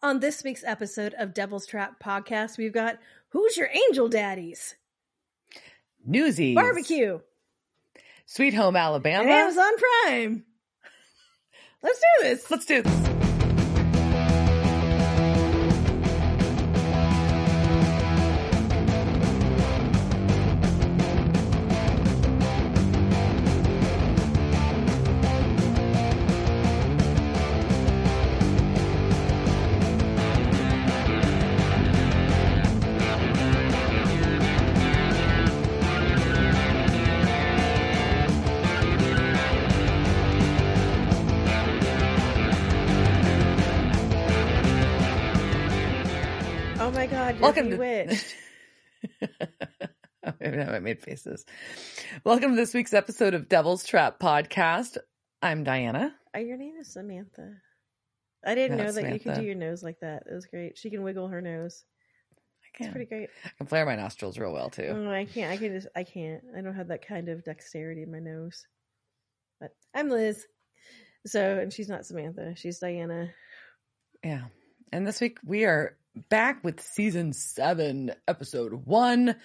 On this week's episode of Devil's Trap podcast, we've got Who's Your Angel Daddies? Newsies. Barbecue. Sweet Home Alabama. And Amazon Prime. Let's do this. Let's do this. my god, to- bewitched. I made faces. Welcome to this week's episode of Devil's Trap podcast. I'm Diana. Uh, your name is Samantha. I didn't Yeah, know that you could do your nose like that. It was great. She can wiggle her nose. I It's can, pretty great. I can flare my nostrils real well too. Oh, I can't. I can just. I can't. I don't have that kind of dexterity in my nose. But I'm Liz. So, and she's not Samantha. She's Diana. Yeah. And this week we are back with season seven, episode one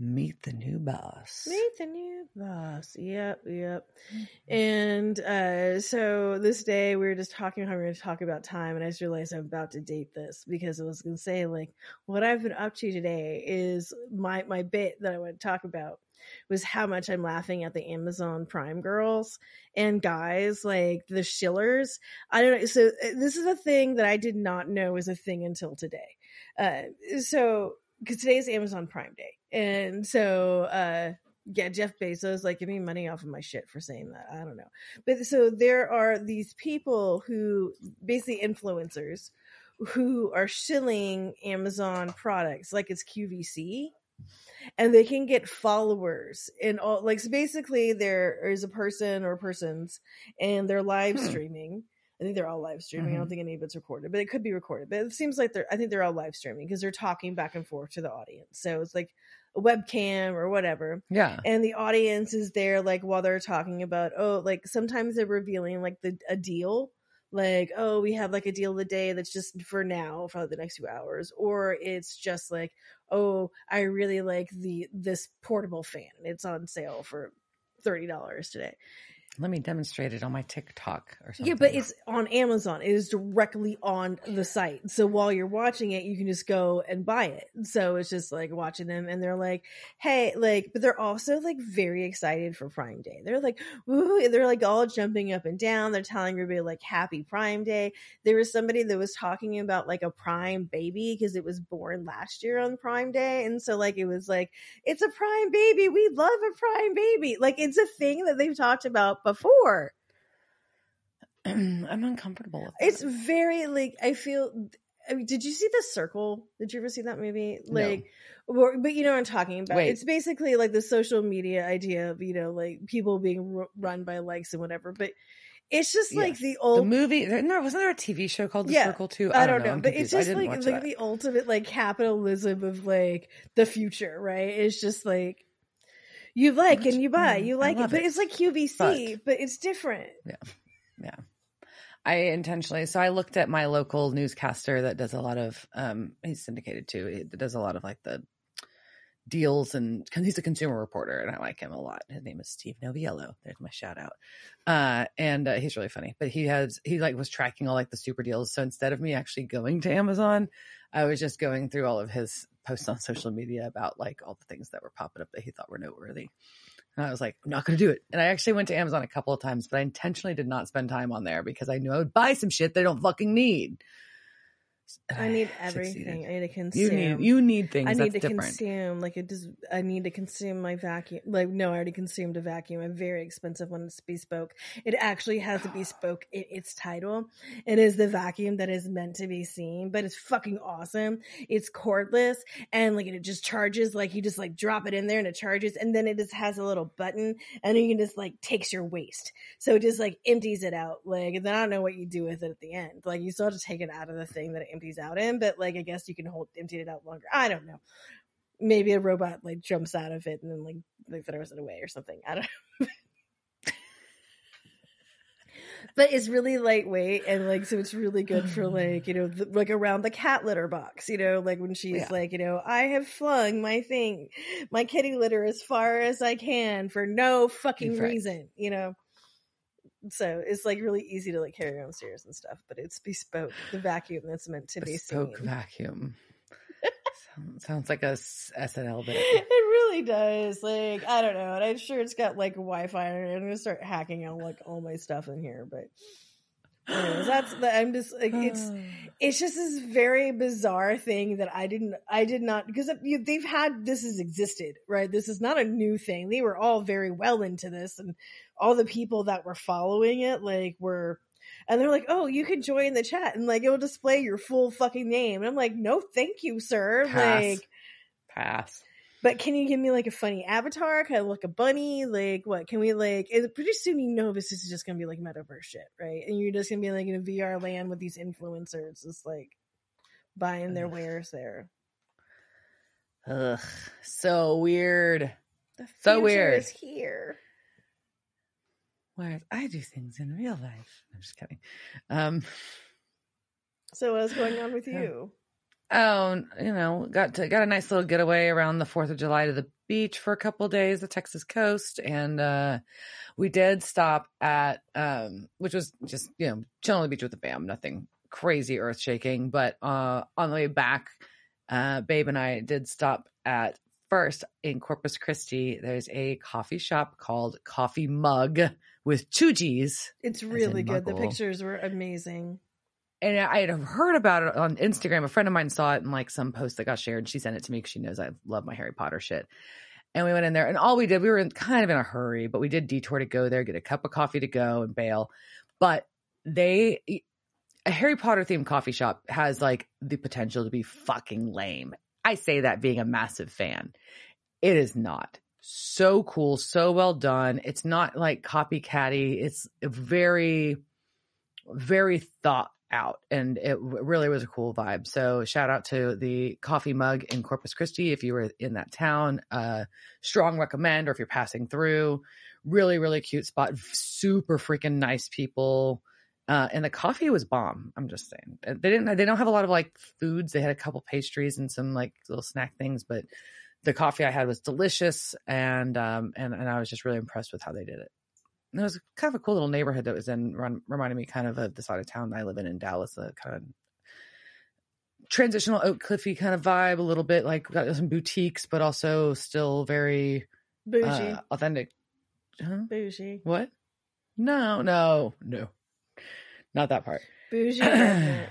Meet the New Boss. Meet the new boss. Yep, yep. And uh so this day we were just talking how we were going to talk about time, and I just realized I'm about to date this because I was going to say like what I've been up to today is my my bit that I want to talk about was how much I'm laughing at the Amazon Prime girls and guys like the shillers. I don't know. So uh, this is a thing that I did not know was a thing until today. Uh, so because today's Amazon Prime Day, and so uh, yeah, Jeff Bezos like give me money off of my shit for saying that. I don't know, but so there are these people who basically influencers who are shilling Amazon products like it's QVC. And they can get followers and all like so basically there is a person or persons and they're live Hmm. streaming. I think they're all live streaming. I don't Mhm. think any of it's recorded, but it could be recorded. But it seems like they're I think they're all live streaming because they're talking back and forth to the audience. So it's like a webcam or whatever Yeah. and the audience is there like while they're talking about oh like sometimes they're revealing like the a deal like oh we have like a deal of the day that's just for now for the next few hours or it's just like oh i really like the this portable fan and it's on sale for $30 today Let me demonstrate it on my TikTok or something. yeah, but it's on Amazon. It is directly on the site. So while you're watching it, you can just go and buy it. So it's just like watching them and they're like, hey, like, but they're also like very excited for Prime Day. They're like, woo, they're like all jumping up and down. They're telling everybody like happy Prime Day. There was somebody that was talking about like a Prime baby because it was born last year on Prime Day. And so like it was like, it's a Prime baby. We love a Prime baby. Like it's a thing that they've talked about before I'm uncomfortable with it's very like I feel. I mean, did you see the Circle? Did you ever see that movie? No. Like, or, but you know what I'm talking about. Wait. It's basically like the social media idea of you know like people being run by likes and whatever. But it's just like Yes. the the old. movie. There, no, wasn't there a TV show called The Yeah. Circle too? I don't know, I'm but it's just like like that. the ultimate like capitalism of like the future, right? It's just like you like and you buy, you like it, but it. it's like QVC, but it's different. yeah yeah. i intentionally so i looked at my local newscaster that does a lot of um he's syndicated too he does a lot of like the deals and he's a consumer reporter and i like him a lot. His name is steve noviello. There's my shout out. Uh and uh, he's really funny but he has he like was tracking all like the super deals. So instead of me actually going to amazon i was just going through all of his posts on social media about like all the things that were popping up that he thought were noteworthy. And I was like, I'm not going to do it. And I actually went to Amazon a couple of times, but I intentionally did not spend time on there because I knew I would buy some shit they don't fucking need. I need everything. I need to consume. You need you need things. I need to different. consume like it does. I need to consume my vacuum. Like no, I already consumed a vacuum. A very expensive one. It's bespoke. It actually has a bespoke in its title. It is the vacuum that is meant to be seen, but it's fucking awesome. It's cordless and like it just charges. Like you just like drop it in there and it charges, and then it just has a little button, and you can just like takes your waste. So it just like empties it out. Like and then I don't know what you do with it at the end. Like you still have to take it out of the thing that it empties out in, but like I guess you can hold empty it out longer. I don't know. Maybe a robot like jumps out of it and then like like throws it away or something. I don't know. but it's really lightweight and like so it's really good for like you know the, like around the cat litter box you know like when she's Yeah. like you know i have flung my thing my kitty litter as far as i can for no fucking Right. reason you know so it's like really easy to like carry downstairs and stuff but it's bespoke the vacuum that's meant to be Bespoke seen vacuum. sounds, sounds like a SNL bit. it really does like i don't know and i'm sure it's got like wi-fi i'm gonna start hacking out like all my stuff in here but anyways, that's the, i'm just like it's it's just this very bizarre thing that I didn't, I did not, because you- they've had this has existed, right? This is not a new thing. They were all very well into this, and all the people that were following it, like, were, and they're like, "Oh, you can join the chat, and like it'll display your full fucking name." And I'm like, "No, thank you, sir." Pass. Like, Pass. but can you give me like a funny avatar? Can I look a bunny? Like, what can we like? Pretty soon you know this is just gonna be like metaverse shit, right? And you're just gonna be like in a VR land with these influencers, just like buying their Ugh. wares there. Ugh. So weird. The So future weird. is here. Whereas I do things in real life. I'm just kidding. Um, So what's going on with you? oh, you know, got to, got a nice little getaway around the Fourth of July to the beach for a couple days, the Texas coast, and uh, we did stop at, um, which was just you know chilling on the beach with the fam, nothing crazy earth shaking. But uh, on the way back, uh, Babe and I did stop at first in Corpus Christi. There's a coffee shop called Coffee Mug with two G's. It's really good. The pictures were amazing. and I had heard about it on Instagram. A friend of mine saw it in like some post that got shared. And she sent it to me because she knows I love my Harry Potter shit. And we went in there, and all we did, we were in, kind of in a hurry, but we did detour to go there, get a cup of coffee to go, and bail. But they, a Harry Potter themed coffee shop has like the potential to be fucking lame. I say that being a massive fan. It is not so cool, so well done. It's not like copycatty. It's very, very thought out, and it really was a cool vibe. So shout out to the coffee mug in Corpus Christi if you were in that town. Uh, strong recommend, or if you're passing through. Really, really cute spot. Super freaking nice people. Uh, and the coffee was bomb. I'm just saying Uh, they didn't. They don't have a lot of like foods. They had a couple pastries and some like little snack things, but the coffee I had was delicious, and um, and and I was just really impressed with how they did it. And it was kind of a cool little neighborhood that was in, run, reminded me kind of of the side of town I live in in Dallas, the kind of transitional Oak Cliffy kind of vibe, a little bit like got some boutiques, but also still very Bougie. uh, authentic. Huh? Bougie. What? No, no, no, not that part. Bougie.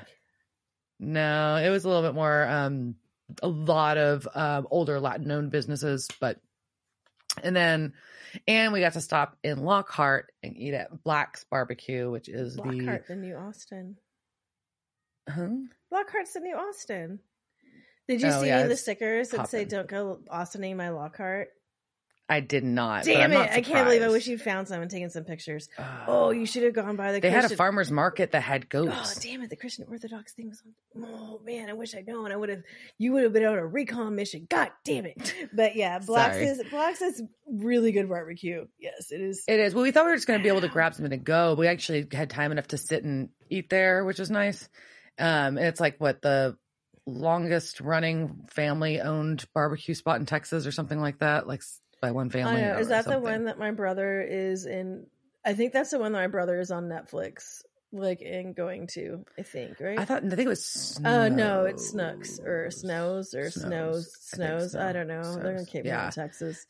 No, it was a little bit more um a lot of um older Latin owned businesses, but and then and we got to stop in Lockhart and eat at Black's Barbecue, which is Lockhart, the new Austin. the huh? Lockhart's the new Austin. Did you Oh, see yeah, the it's stickers that say "Don't go Austining my Lockhart"? I did not. Damn it! I can't believe I wish you'd found some and taken some pictures. Uh, Oh, you should have gone by the. They had a farmer's market that had goats. Oh damn it! The Christian Orthodox thing was on. Oh man, I wish I'd known. I would have. You would have been on a recon mission. God damn it! But yeah, Black's is Black's is really good barbecue. Yes, it is. It is. Well, we thought we were just going to be able to grab something to go. But we actually had time enough to sit and eat there, which was nice. Um, and it's like what the longest running family owned barbecue spot in Texas or something like that, like by one family. know. Is that the one that my brother is in? I think that's the one that my brother is on Netflix, like in going to. I think right. I thought. I think it was. Oh no, it's Snooks or Snows or Snows Snows. I so. I don't know. They're gonna Snows. keep me Yeah. in Texas.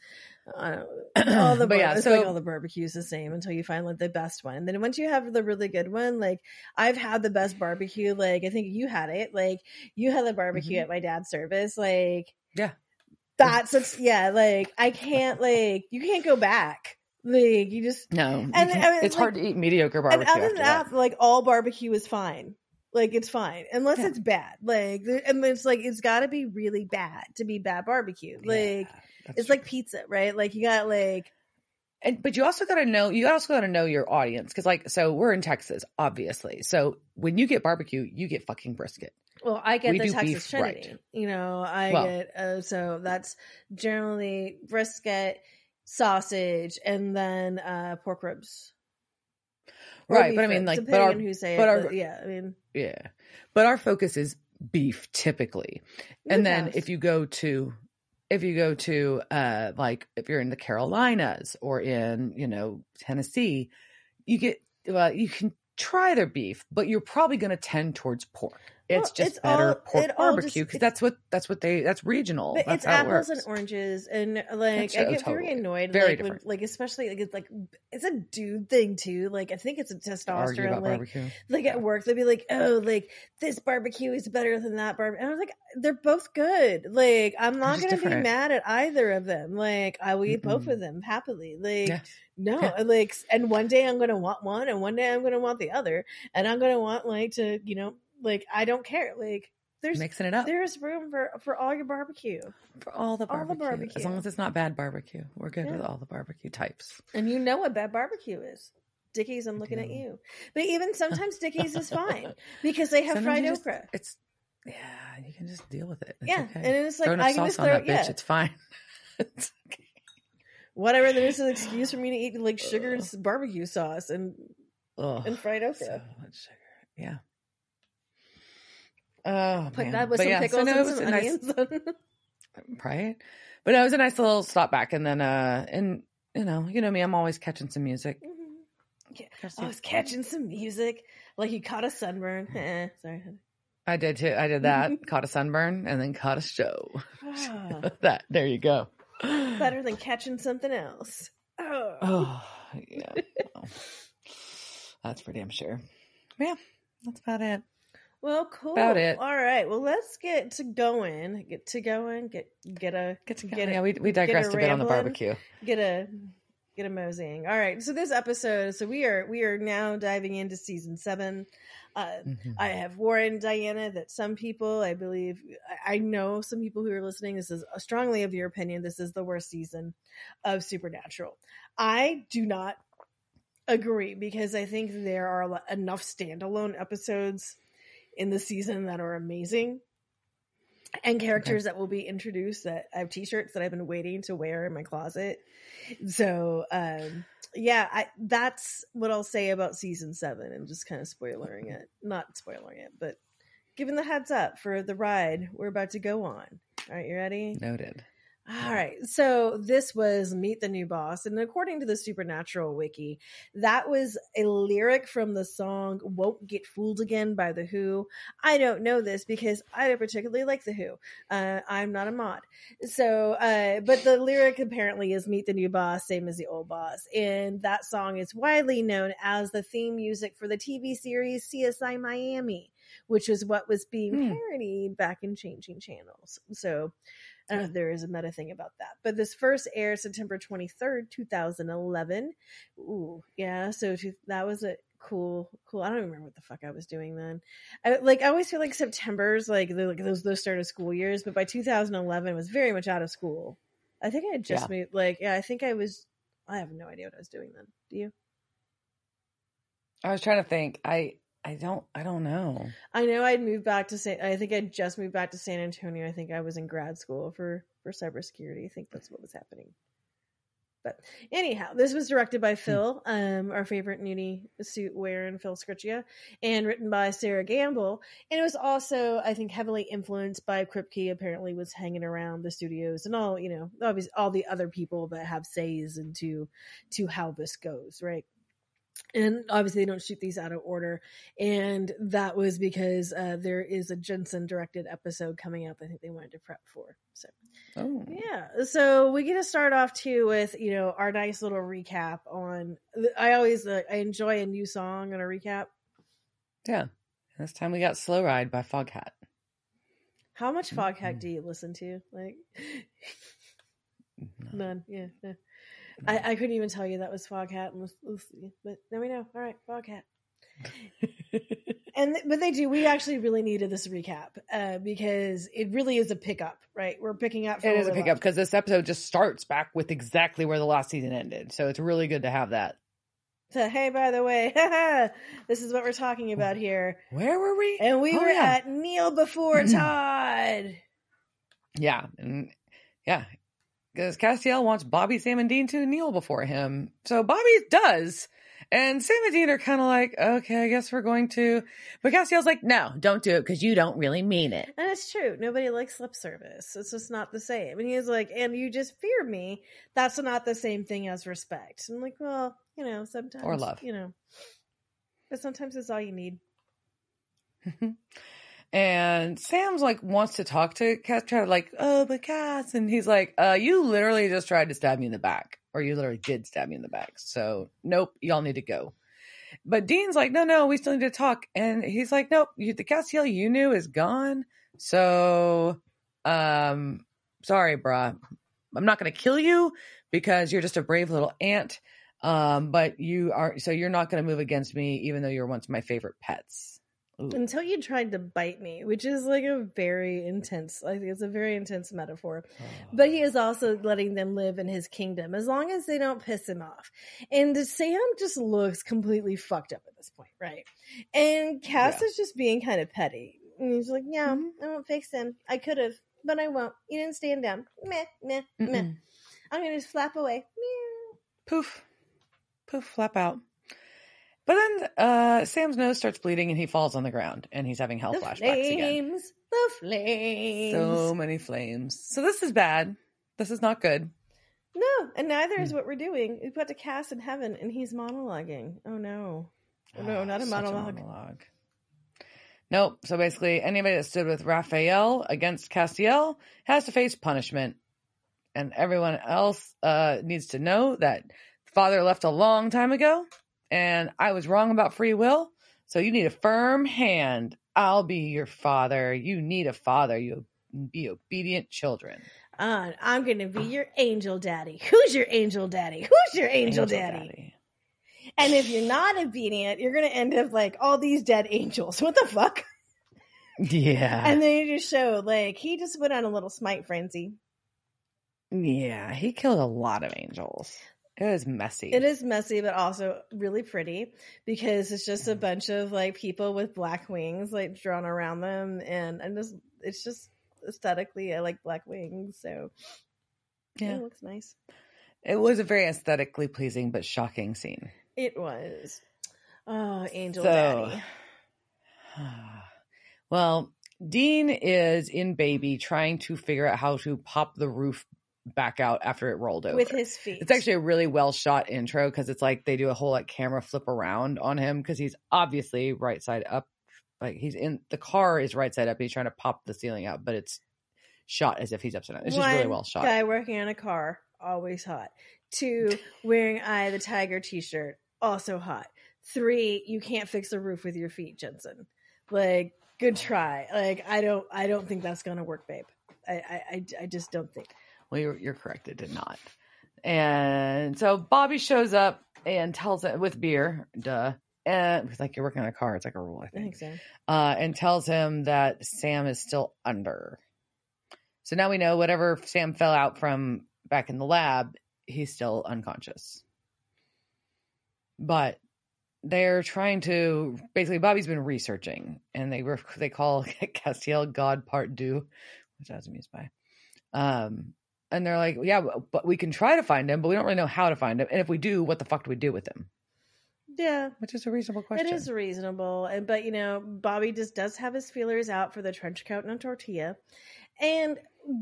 I don't. All the bar- yeah, so- like all the barbecues the same until you find like the best one. And then once you have the really good one, like I've had the best barbecue. Like I think you had it. Like you had the barbecue Mhm. at my dad's service. Like Yeah. That's it's yeah. Like I can't like you can't go back. Like you just No, And, I mean, it's hard to eat mediocre and barbecue. other after than that. that, like all barbecue is fine. Like it's fine unless Yeah. it's bad. Like and it's like it's got to be really bad to be bad barbecue. Like Yeah, it's true. like pizza, right? Like you got like And but you also got to know you also got to know your audience because like so we're in Texas obviously so when you get barbecue you get fucking brisket well, I get We the Texas Trinity. right. You know, I Well- get uh, so that's generally brisket, sausage, and then uh pork ribs. Right, but I mean, like, but depending our- on who say but it. our- but yeah, I mean, Yeah. But our focus is beef typically. And then if you go to if you go to uh like if you're in the Carolinas or in, you know, Tennessee, you get well, you can try their beef, but you're probably going to tend towards pork. It's Well, just it's better all- pork barbecue because that's what that's what they that's regional. That's it's how it apples and oranges, and like That's I get very totally. annoyed. Very like, when, different. like especially like it's like it's a dude thing too. Like I think it's a testosterone. Like barbecue. like at work, they'd be like, "Oh, like this barbecue is better than that barbecue," and I was like, "They're both good. Like I'm not gonna be mad at either of them. Like I will eat both Mm-mm. of them happily. Like Yeah. no, Yeah. like and one day I'm gonna want one, and one day I'm gonna want the other, and I'm gonna want like to you know like I don't care. Like there's Mixing it up there's room for for all your barbecue. for all the all the barbecue. As long as it's not bad barbecue. We're good with all the barbecue types. And you know what bad barbecue is. Dickey's, I'm looking at you. But even sometimes Dickey's is fine because they have Sometimes fried just- okra. It's yeah, you can just deal with it. It's yeah, okay. and it's like I can sauce just on throw that bitch. yeah, It's fine. It's okay. whatever. There's an excuse for me to eat like sugared Ugh. barbecue sauce and Ugh, and fried okra. so much sugar. Yeah. Oh, Put man. that with But some yeah, so pickles no, and some a nice- onions. right? But it was a nice little stop back, and then uh, and you know, you know me, I'm always catching some music. Yeah, Catch I was catching some music, like you caught a sunburn. Eh, sorry. I did too. I did that. caught a sunburn, and then caught a show. Ah, that there you go. better than catching something else. Oh. Oh, yeah. Well, that's for damn sure. Yeah, that's about it. Well, cool. About it. All right. Well, let's get to going. Get to going. Get get a Get to Get yeah, we we get a digressed a bit on the barbecue. get a get a moseying. All right. So this episode. So we are we are now diving into season seven. Uh, Mhm. I have Warren Diana that some people, I believe, I know some people who are listening. This is strongly of your opinion. This is the worst season of Supernatural. I do not agree because I think there are enough standalone episodes in the season that are amazing and characters that will be introduced that I have t-shirts that I've been waiting to wear in my closet. So, um, yeah, I, that's what I'll say about season seven and just kind of spoilering it. Not spoiling it, but giving the heads up for the ride we're about to go on. All right, you ready? Noted. All right. So this was Meet the New Boss. And according to the Supernatural Wiki, that was a lyric from the song Won't Get Fooled Again by The Who. I don't know this because I don't particularly like The Who. Uh, I'm not a mod. So, uh, but the lyric apparently is Meet the New Boss, same as the old boss. And that song is widely known as the theme music for the TV series CSI Miami, which is what was being Hmm. parodied back in Changing Channels. So, uh, there is a meta thing about that. But this first aired September 23rd, 2011. Ooh, yeah. So to, that was a cool, cool. I don't even remember what the fuck I was doing then. I, like, I always feel like September's like, the, like those, those start of school years, but by 2011 I was very much out of school. I think I had just Yeah. moved, like, yeah, I think I was, I have no idea what I was doing then. Do you? I was trying to think. I I don't I don't know. I know I'd moved back to San. I think I'd just moved back to San Antonio. I think I was in grad school for for cybersecurity. I think that's what was happening. But anyhow, this was directed by Phil, um, our favorite nudie suit wearing Phil Sgriccia, and written by Sera Gamble. And it was also, I think, heavily influenced by Kripke. Apparently, was hanging around the studios and all you know, obviously all the other people that have says into to how this goes, right? And obviously they don't shoot these out of order and that was because uh, there is a jensen directed episode coming up i think they wanted to prep for so Oh. yeah so we get to start off too with you know our nice little recap on i always uh, i enjoy a new song on a recap Yeah. This time we got Slow Ride by Foghat. how much foghat Mhm. do you listen to like none yeah, yeah. I, I couldn't even tell you that was foghat and Lucy, but now we know all right foghat and but they do we actually really needed this recap uh because it really is a pickup right we're picking up from It a pickup because this episode just starts back with exactly where the last season ended. So it's really good to have that. so hey by the way this is what we're talking about here Where were we? and we Oh, were yeah. at kneel before Zod Yeah. And yeah. Because Castiel wants Bobby, Sam, and Dean to kneel before him. So Bobby does. And Sam and Dean are kind of like, okay, I guess we're going to. But Castiel's like, no, don't do it because you don't really mean it. And it's true. Nobody likes lip service. It's just not the same. And he's like, and you just fear me. That's not the same thing as respect. I'm like, well, you know, sometimes. Or love. You know. But sometimes it's all you need. and Sam's like wants to talk to Cass, try to like, oh, but Cass, and he's like, uh, you literally just tried to stab me in the back, or you literally did stab me in the back. So nope, y'all need to go. But Dean's like, no, no, we still need to talk, and he's like, nope, you, the Castiel you knew is gone. So, um, sorry, brah, I'm not gonna kill you because you're just a brave little ant. Um, but you are so you're not to move against me, even though you're once my favorite pets. Ooh. Until you tried to bite me, which is like a very intense, I think it's a very intense metaphor. Oh. But he is also letting them live in his kingdom as long as they don't piss him off. And Sam just looks completely fucked up at this point, right? And Cass Yeah. is just being kind of petty. And he's like, Yeah, Mhm. I won't fix him. I could have, but I won't. You didn't stand down. Meh, meh, meh. Mm-mm. I'm going to just flap away. Meow. poof, poof, flap out. But then uh, Sam's nose starts bleeding and he falls on the ground and he's having hell The flashbacks again. flames. The flames. So many flames. So this is bad. This is not good. No, and neither is Hmm. what we're doing. We put to Cass in heaven, and he's monologuing. Oh no! Oh, no, not a monologue. monologue. Nope. So basically, anybody that stood with Raphael against Castiel has to face punishment, and everyone else uh, needs to know that father left a long time ago, and I was wrong about free will. So you need a firm hand. I'll be your father. You need a father. You be obedient children. Uh, I'm gonna be your angel daddy. Who's your angel daddy? Who's your angel, daddy? And if you're not obedient, you're gonna end up like all these dead angels. What the fuck? Yeah. And then you just show like he just went on a little smite frenzy. yeah. He killed a lot of angels. It was messy. It is messy, but also really pretty because it's just a bunch of like people with black wings like drawn around them, and and just it's just aesthetically I like black wings, so Yeah. it looks nice. It was a very aesthetically pleasing but shocking scene. It was. Oh, angel So- daddy. well, Dean is in baby trying to figure out how to pop the roof back out after it rolled over. with his feet. it's actually a really well shot intro because it's like they do a whole like camera flip around on him because he's obviously right side up. Like he's in the car is right side up. He's trying to pop the ceiling out, but it's shot as if he's upside down. It's just really well shot. Guy working on a car, always hot. Two, wearing Eye the Tiger t-shirt, also hot. Three, you can't fix a roof with your feet, Jensen. Like, good try. Like, I don't, I don't think that's gonna work, babe. I, I, I, I just don't think. Well, you're, you're correct. It did not. And so Bobby shows up and tells it with beer, duh. And it's like you're working on a car. It's like a rule, I I think. think so. Uh, and tells him that Sam is still under. So now we know whatever Sam fell out from back in the lab, he's still unconscious. But they're trying to basically Bobby's been researching and they were they call Castiel God Part Deux, which I was amused by. Um and they're like, yeah, but we can try to find him, but we don't really know how to find him. And if we do, what the fuck do we do with him? Yeah, Which is a reasonable question. it is reasonable. And but you know, Bobby just does have his feelers out for the trench coat and a tortilla, and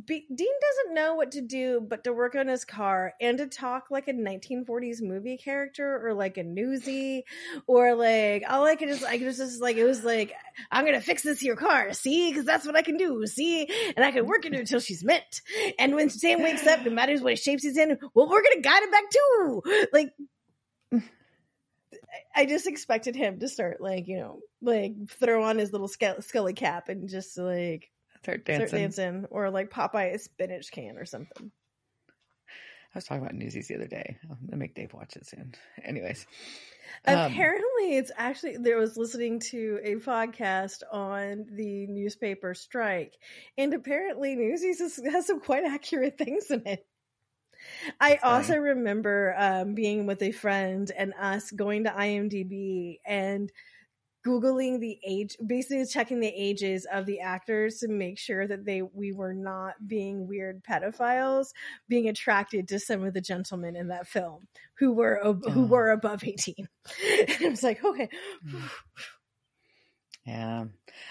B- Dean doesn't know what to do but to work on his car and to talk like a 1940s movie character or like a newsie or like all I could just it was just like it was like I'm gonna fix this here car, see, because that's what I can do, see, and I can work it until she's mint. And when Sam wakes up, no matter what shape he's in, well, we're gonna guide him back too. Like I just expected him to start like you know like throw on his little scully cap and just like Start dancing. start dancing or like Popeye a spinach can or something. I was talking about Newsies the other day. I'm gonna make Dave watch it soon. Anyways, um, Apparently, it's actually there was listening to a podcast on the newspaper strike, and apparently Newsies has, has some quite accurate things in it. I also remember um, being with a friend and us going to IMDb and googling the age, basically checking the ages of the actors to make sure that they we were not being weird pedophiles, being attracted to some of the gentlemen in that film who were who were above eighteen. and I was like, okay. Yeah,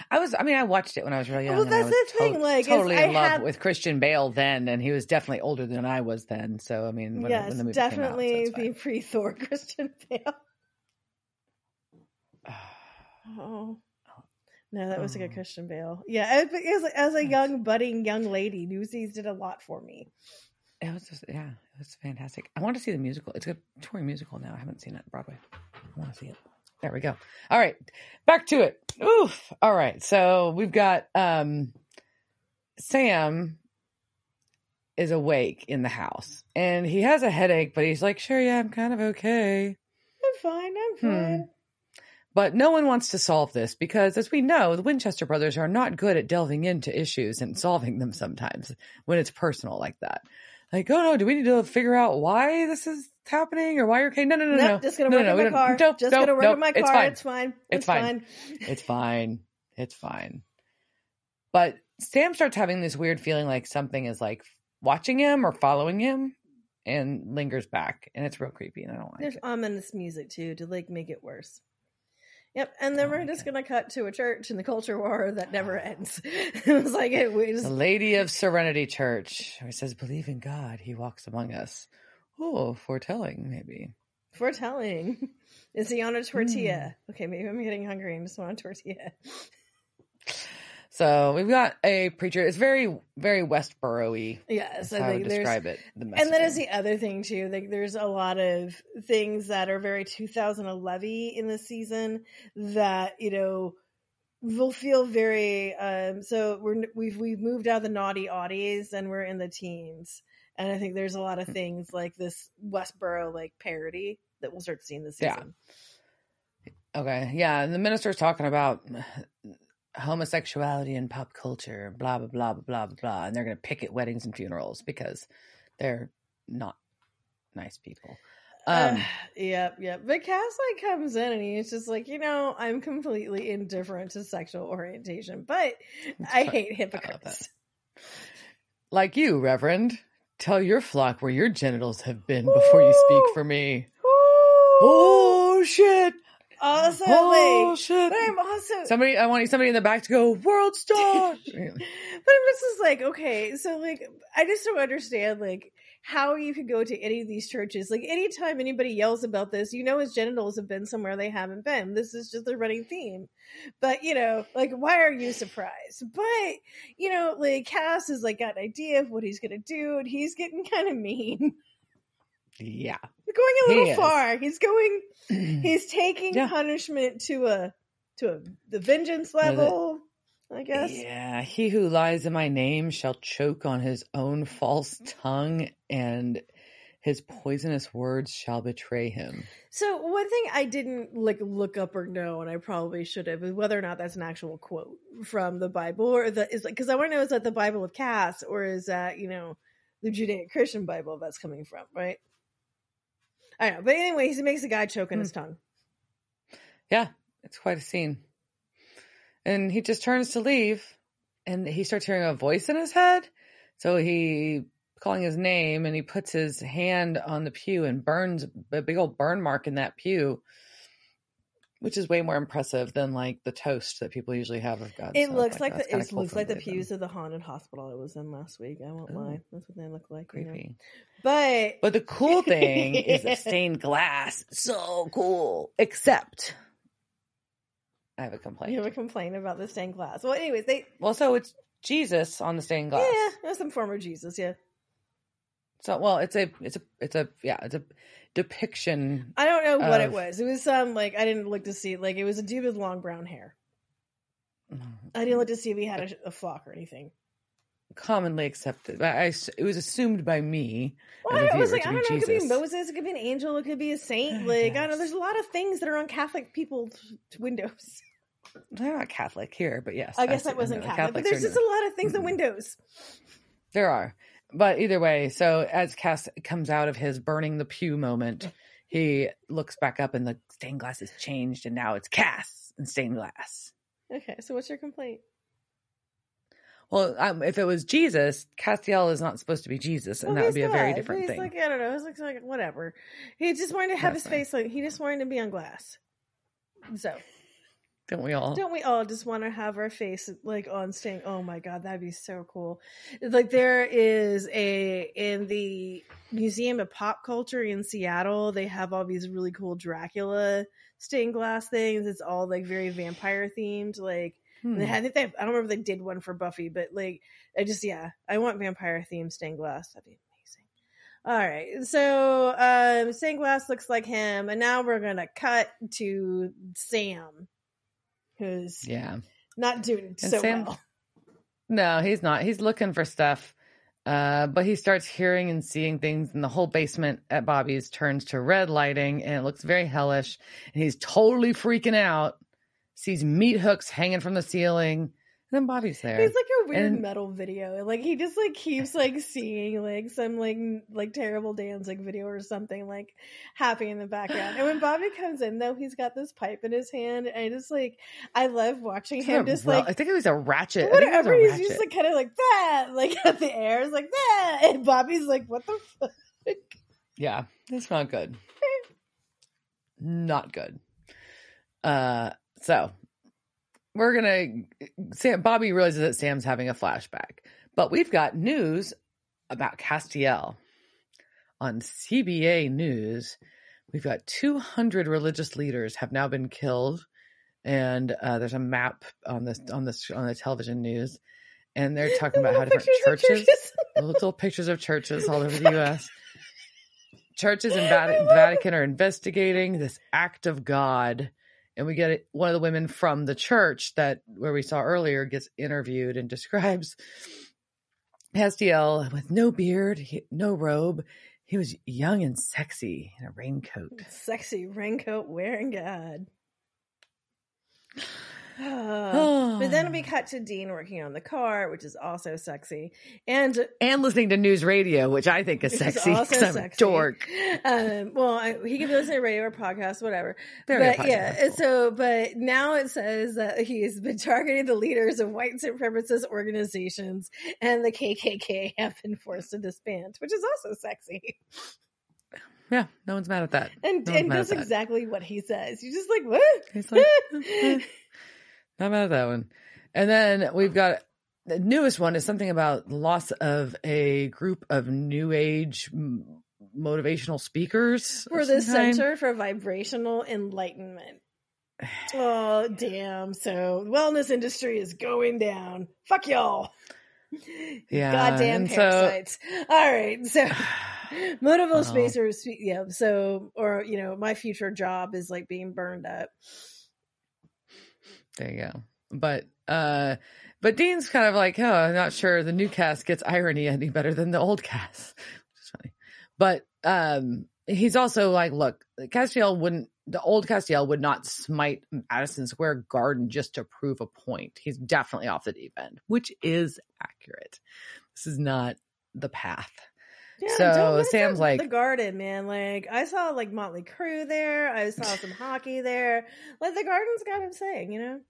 I was. I mean, I watched it when I was really young. Well, that's was the thing, like, is totally I in love had- with Christian Bale then, and he was definitely older than I was then. So, I mean, when, yes, when the movie came out, so definitely the pre Thor Christian Bale. Oh. No, that was a good Oh. Christian Bale. Yeah, as, as, a young budding young lady, Newsies did a lot for me. It was just, yeah, it was fantastic. I want to see the musical. It's a touring musical now. I haven't seen it Broadway. I want to see it. There we go. All right, back to it. Oof. All right, so we've got um Sam is awake in the house and he has a headache, but he's like, "Sure, yeah, I'm kind of okay." I'm fine. I'm Hmm. But no one wants to solve this because, as we know, the Winchester brothers are not good at delving into issues and solving them sometimes when it's personal like that. Like, oh no, do we need to figure out why this is happening or why you're okay? No, no, no, Nope, no. just gonna no, work no, on we my car. nope, just nope, gonna work nope, on my it's fine. It's fine. It's fine. It's fine. It's fine. But Sam starts having this weird feeling like something is like watching him or following him and lingers back. And it's real creepy and I don't like There's it. ominous music too to like make it worse. Yep, and then Oh, we're just gonna cut to a church in the culture war that never ends. it was like it was The Lady of Serenity Church. Where it says, believe in God, he walks among us. Oh, foretelling, maybe. foretelling. Is he on a tortilla? Hmm. Okay, maybe I'm getting hungry and just want a tortilla. So we've got a preacher. It's very, very Westboro y. Yes, I think there's describe it. The and that is the other thing too like there's a lot of things that are very 2011 in the season that you know will feel very um so we're we've we've moved out of the naughty oddies and we're in the teens and i think there's a lot of things like this westboro like parody that we'll start seeing this season. Yeah. Okay. Yeah. And the minister's talking about homosexuality and pop culture, blah, blah, blah, blah, blah, blah. And they're going to picket weddings and funerals because they're not nice people. Um, Uh, yep, yep. But Cass like comes in and he's just like, you know, I'm completely indifferent to sexual orientation, but I hate hypocrites. like you, Reverend, tell your flock where your genitals have been before you speak for me. Oh, shit. Also, Oh, like, shit. but I'm also, Somebody, I want somebody in the back to go, World Star. but I'm just like, okay, so like, I just don't understand, like, how you could go to any of these churches. Like, anytime anybody yells about this, you know his genitals have been somewhere they haven't been. This is just a running theme. But, you know, like, why are you surprised? But, you know, like, Cass has, like, got an idea of what he's gonna do, and he's getting kind of mean. Yeah. going a little is. far. He's going, he's taking Yeah. punishment to a, to a, the vengeance No, that- level, I guess. Yeah, he who lies in my name shall choke on his own false tongue, and his poisonous words shall betray him. So one thing I didn't like look up or know, and I probably should have, is whether or not that's an actual quote from the Bible, or the is like because I want to know is that the Bible of Cass, or is that you know the Judaic Christian Bible that's coming from, right? I know, but anyway, he makes a guy choke Hmm. his tongue. Yeah, it's quite a scene. And he just turns to leave, and he starts hearing a voice in his head. So he calling his name, and he puts his hand on the pew and burns a big old burn mark in that pew, which is way more impressive than like the toast that people usually have of God. It So, looks like, that's the it cool looks like the pews of the haunted hospital I was in last week. I won't Ooh. lie, oh. that's what they look like. you know. Creepy. But But the cool thing is the stained glass. So cool. Except I have a complaint. you have a complaint about the stained glass. Well, anyways, they well, so it's Jesus on the stained glass. yeah, some former Jesus, yeah. So well, it's a it's a it's a yeah, it's a depiction. I don't know what it was. It was some like I didn't look to see like it was a dude with long brown hair. I didn't look to see if he had a, a flock or anything. commonly accepted. I, I- it was assumed by me. Well, I was like, I don't know. It could be Moses. It could be an angel. It could be a saint. I Like I don't know. There's a lot of things that are on Catholic people's windows. They're not Catholic here, but yes, I guess that wasn't Catholic, but there's just a lot of things on Mhm. windows. There are. But either way, so as Cass comes out of his burning the pew moment, he looks back up and the stained glass has changed and now it's Cass and stained glass. Okay, so what's your complaint? Well, um, if it was Jesus, Castiel is not supposed to be Jesus, and Well, that would he's be a very different he's thing. like I don't know. It's like, like whatever. He just wanted to have his That's fine. face like he just wanted to be on glass. So Don't we all? don't we all just want to have our face like on stain? Oh my god, that'd be so cool. Like there is a in the Museum of Pop Culture in Seattle, they have all these really cool Dracula stained glass things. It's all like very vampire themed. Like Hmm. they, I think they I don't remember if they did one for Buffy, but like I just yeah, I want vampire themed stained glass. That'd be amazing. All right, so um, stained glass looks like him, and now we're gonna cut to Sam, who's Yeah. not doing And so Sam- well. No, he's not. He's looking for stuff. Uh, but he starts hearing and seeing things, and the whole basement at Bobby's turns to red lighting, and it looks very hellish. And he's totally freaking out. Sees meat hooks hanging from the ceiling, then Bobby's there. He's like a weird And- metal video. Like he just like keeps like seeing like some like like terrible dancing video or something like happy in the background. And when Bobby comes in though, he's got this pipe in his hand, and I just like I love watching him just like I think it was a ratchet. I think it was a whatever. He's ratchet. just like kind of like that, like at the air is like that, and Bobby's like, "What the fuck?" Yeah, it's not good. not good. Uh, so we're gonna. Sam Bobby realizes that Sam's having a flashback, but we've got news about Castiel on CBA News. We've got 200 religious leaders have now been killed, and uh, there's a map on this on this on the television news, and they're talking about how different of churches little pictures of churches all over the U.S. Churches in Vati- Vatican are investigating this act of God, and we get one of the women from the church that where we saw earlier gets interviewed and describes Castiel with no beard, he- no robe. He was young and sexy in a raincoat. Sexy raincoat wearing God. But then we cut to Dean working on the car, which is also sexy, and and listening to news radio, which I think is sexy. also sexy. dork. Um, well, I, he can listen to radio or podcast, whatever. Very but yeah, and so but now it says that he's been targeting the leaders of white supremacist organizations, and the KKK have been forced to disband, which is also sexy, Yeah, no one's mad at that. and No and mad at does that. exactly what he says. You're just like what? He's like, "Eh, Not mad at that one. And then we've got the newest one is something about loss of a group of new age motivational speakers for the. Center for Vibrational Enlightenment. Oh damn! So wellness industry is going down. Fuck y'all. Yeah, Goddamn and so- parasites. All right, so motivational Oh. spacers. Yeah. So, or you know, my future job is like being burned up. There you go. But uh but Dean's kind of like, oh, I'm not sure the new cast gets irony any better than the old cast. Which is funny. But um he's also like, look, Castiel wouldn't the old Castiel would not smite Madison Square Garden just to prove a point. He's definitely off the deep end, which is accurate. This is not the path. Yeah, So, Sam's like- the garden, man. Like I saw like Motley Crue there. I saw some hockey there. Like the garden's got him saying, you know.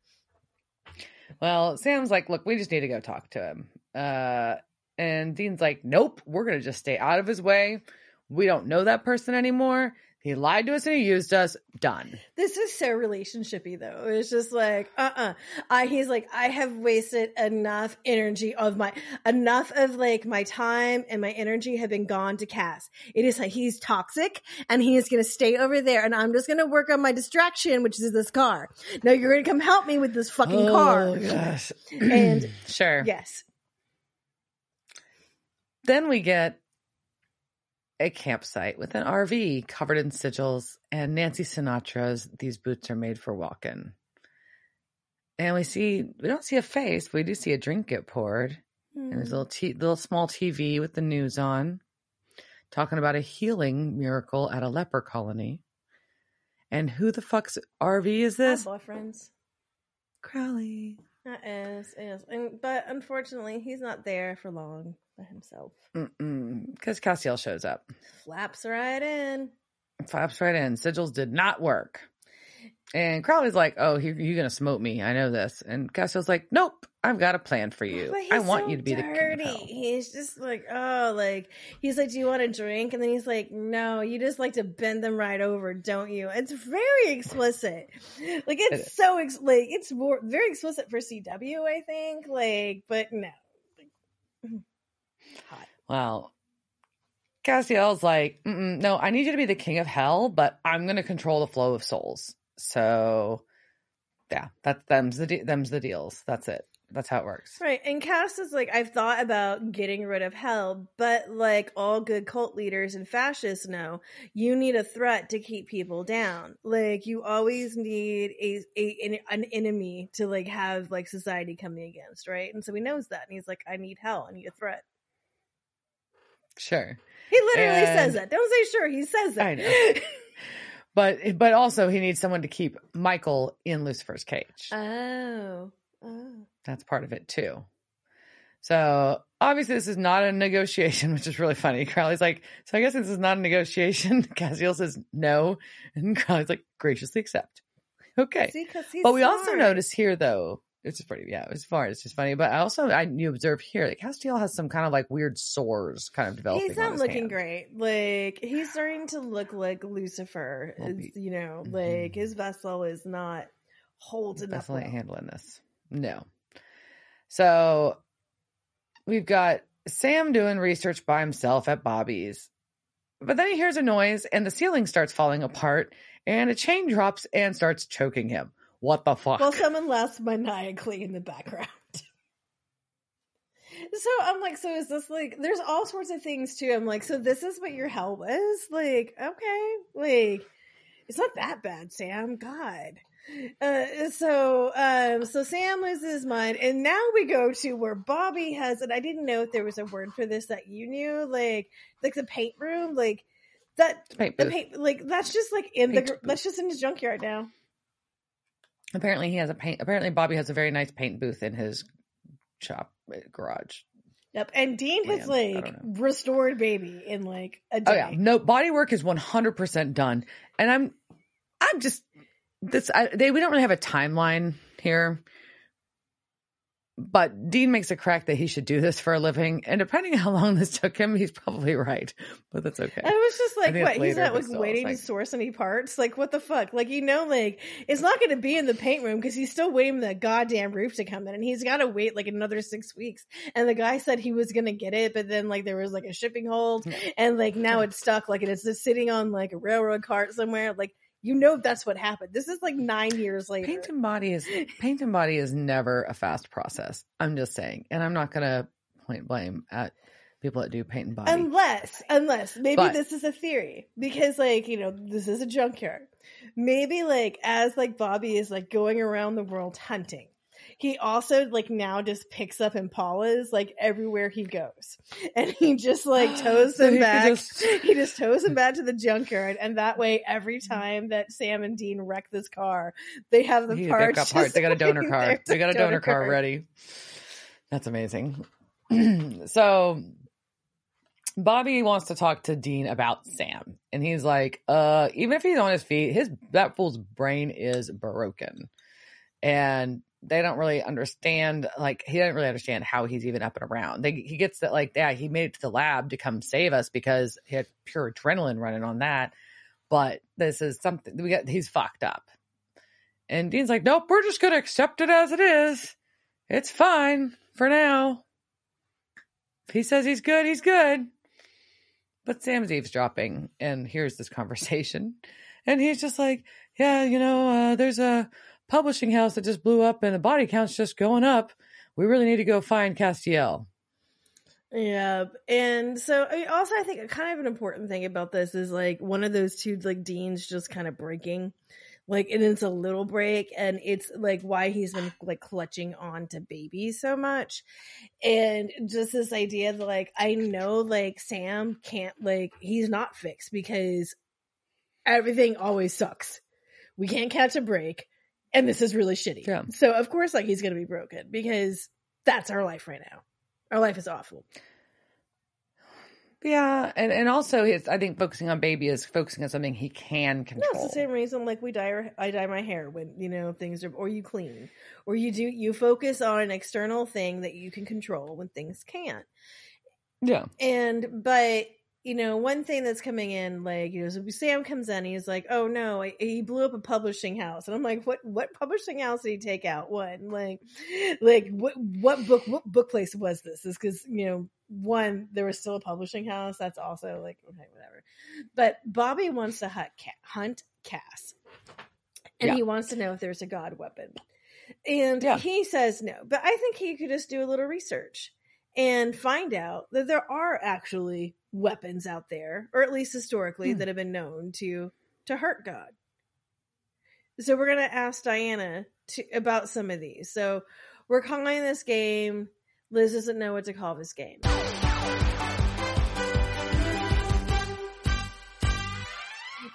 Well, Sam's like, look, we just need to go talk to him. Uh, and Dean's like, nope, we're going to just stay out of his way. We don't know that person anymore. He lied to us and he used us. Done. This is so relationshipy though. It's just like, uh uh I he's like, I have wasted enough energy of my enough of like my time and my energy have been gone to Cass. It is like he's toxic and he is gonna stay over there and I'm just gonna work on my distraction, which is this car. No, you're gonna come help me with this fucking car. Oh, gosh. And sure. yes. Then we get a campsite with an RV covered in sigils and Nancy Sinatra's These Boots Are Made for Walking. And we see, we don't see a face, but we do see a drink get poured. And there's a hmm. little, t- little small TV with the news on, talking about a healing miracle at a leper colony. And who the fuck's RV is this? Hi, boyfriends. Crowley. That is, is. And, but unfortunately, he's not there for long himself. Because Castiel shows up. Flaps right in. Flaps right in. Sigils did not work. And Crowley's like, "Oh, he, you're gonna smoke me. I know this." And Castiel's like, "Nope, I've got a plan for you. I want so you to be dirty. the king of hell." He's just like, oh, like he's like, do you want a drink? And then he's like, no, you just like to bend them right over, don't you? It's very explicit. Like it's is. so ex- like it's more very explicit for CW, I think. Like, but no, mm. Hot. Well, Castiel's like, "No, I need you to be the king of hell, but I'm gonna control the flow of souls." So, yeah, that's them's the de- them's the deals. That's it. That's how it works. Right. And Cass is like, I've thought about getting rid of hell, but like all good cult leaders and fascists know, you need a threat to keep people down. Like you always need a, a an, an enemy to like have like society coming against, right? And so he knows that. And he's like, I need hell. I need a threat. Sure. He literally says that. Don't say sure. He says that. I know. But but also he needs someone to keep Michael in Lucifer's cage. oh. Oh. That's part of it too. So obviously this is not a negotiation, which is really funny. Crowley's like, so I guess this is not a negotiation. Castiel says no, and Crowley's like, graciously accept. Okay. See, but we also notice here though, it's just pretty, yeah, it's far, it's just funny. But I also, I you observe here that Castiel has some kind of like weird sores kind of developing. He's not looking hand. great. Like he's starting to look like Lucifer. You know, Mhm. like his vessel is not holding up. Definitely well. handling this. No. So we've got Sam doing research by himself at Bobby's. But then he hears a noise and the ceiling starts falling apart and a chain drops and starts choking him. What the fuck? Well, someone laughs maniacally in the background. so I'm like, so is this like? There's all sorts of things too. I'm like, so this is what your hell was? Like, okay, like it's not that bad, Sam. God. Uh, so, um, so Sam loses his mind, and now we go to where Bobby has, and I didn't know if there was a word for this that you knew, like, like the paint room, like that, Paint the booth. paint, like that's just like in the, Paint gr- booth. that's just in his junkyard now. Apparently he has a paint apparently Bobby has a very nice paint booth in his shop uh, garage. Yep, and Dean has Man, like restored baby in like a day. Oh yeah, no body work is 100% done. And I'm I'm just this I, they we don't really have a timeline here. But Dean makes a crack that he should do this for a living, and depending on how long this took him, he's probably right. But that's okay. I was just like, what? He's not like waiting it's to source any parts. Like, what the fuck? Like, you know, like it's not going to be in the paint room because he's still waiting for the goddamn roof to come in, and he's got to wait like another six weeks. And the guy said he was going to get it, but then like there was like a shipping hold, and like now it's stuck. Like it's just sitting on like a railroad cart somewhere. Like you know that's what happened. This is like nine years later. Paint and body is paint and body is never a fast process. I'm just saying, and I'm not gonna point blame at people that do paint and body. Unless, unless maybe But- this is a theory because, like, you know, this is a junkyard. Maybe, like, as like Bobby is like going around the world hunting, he also like now just picks up Impalas like everywhere he goes, and he just like tows So them he back. just- he just tows them back to the junkyard, and that way, every time that Sam and Dean wreck this car, they have the He- parts. parts. They got a donor car. They got a donor car ready. That's amazing. so Bobby wants to talk to Dean about Sam. And he's like, uh, even if he's on his feet, his that fool's brain is broken. And they don't really understand, like, he doesn't really understand how he's even up and around. They, he gets that, like, yeah, he made it to the lab to come save us because he had pure adrenaline running on that. But this is something we got, he's fucked up. And Dean's like, nope, we're just to accept it as it is. It's fine for now. If he says he's good, he's good. But Sam's eavesdropping and hears this conversation. And he's just like, yeah, you know, uh, there's a publishing house that just blew up and the body count's just going up. We really need to go find Castiel. Yeah, and so I mean, also I think kind of an important thing about this is like one of those two like deans just kind of breaking, like and it's a little break, and it's like why he's been like clutching on to baby so much, and just this idea that like I know like Sam can't like he's not fixed because everything always sucks. We can't catch a break, and this is really shitty. Yeah. So of course like he's gonna be broken because that's our life right now. Our life is awful. Yeah, and and also his I think focusing on baby is focusing on something he can control. No, it's the same reason like we dye our, I dye my hair when you know things are or you clean or you do you focus on an external thing that you can control when things can't. Yeah. And but you know, one thing that's coming in, like, you know, so Sam comes in, he's like, "Oh no, he blew up a publishing house," and I'm like, "What? What publishing house did he take out? What? Like, like what? What book? What book place was this? Is because you know, one, there was still a publishing house. That's also like, okay, whatever. But Bobby wants to hunt, hunt Cass, and yeah. he wants to know if there's a god weapon, and yeah. he says no. But I think he could just do a little research and find out that there are actually weapons out there, or at least historically, hmm. that have been known to to hurt God. So we're gonna ask Diana to, about some of these. So we're calling this game. Liz doesn't know what to call this game.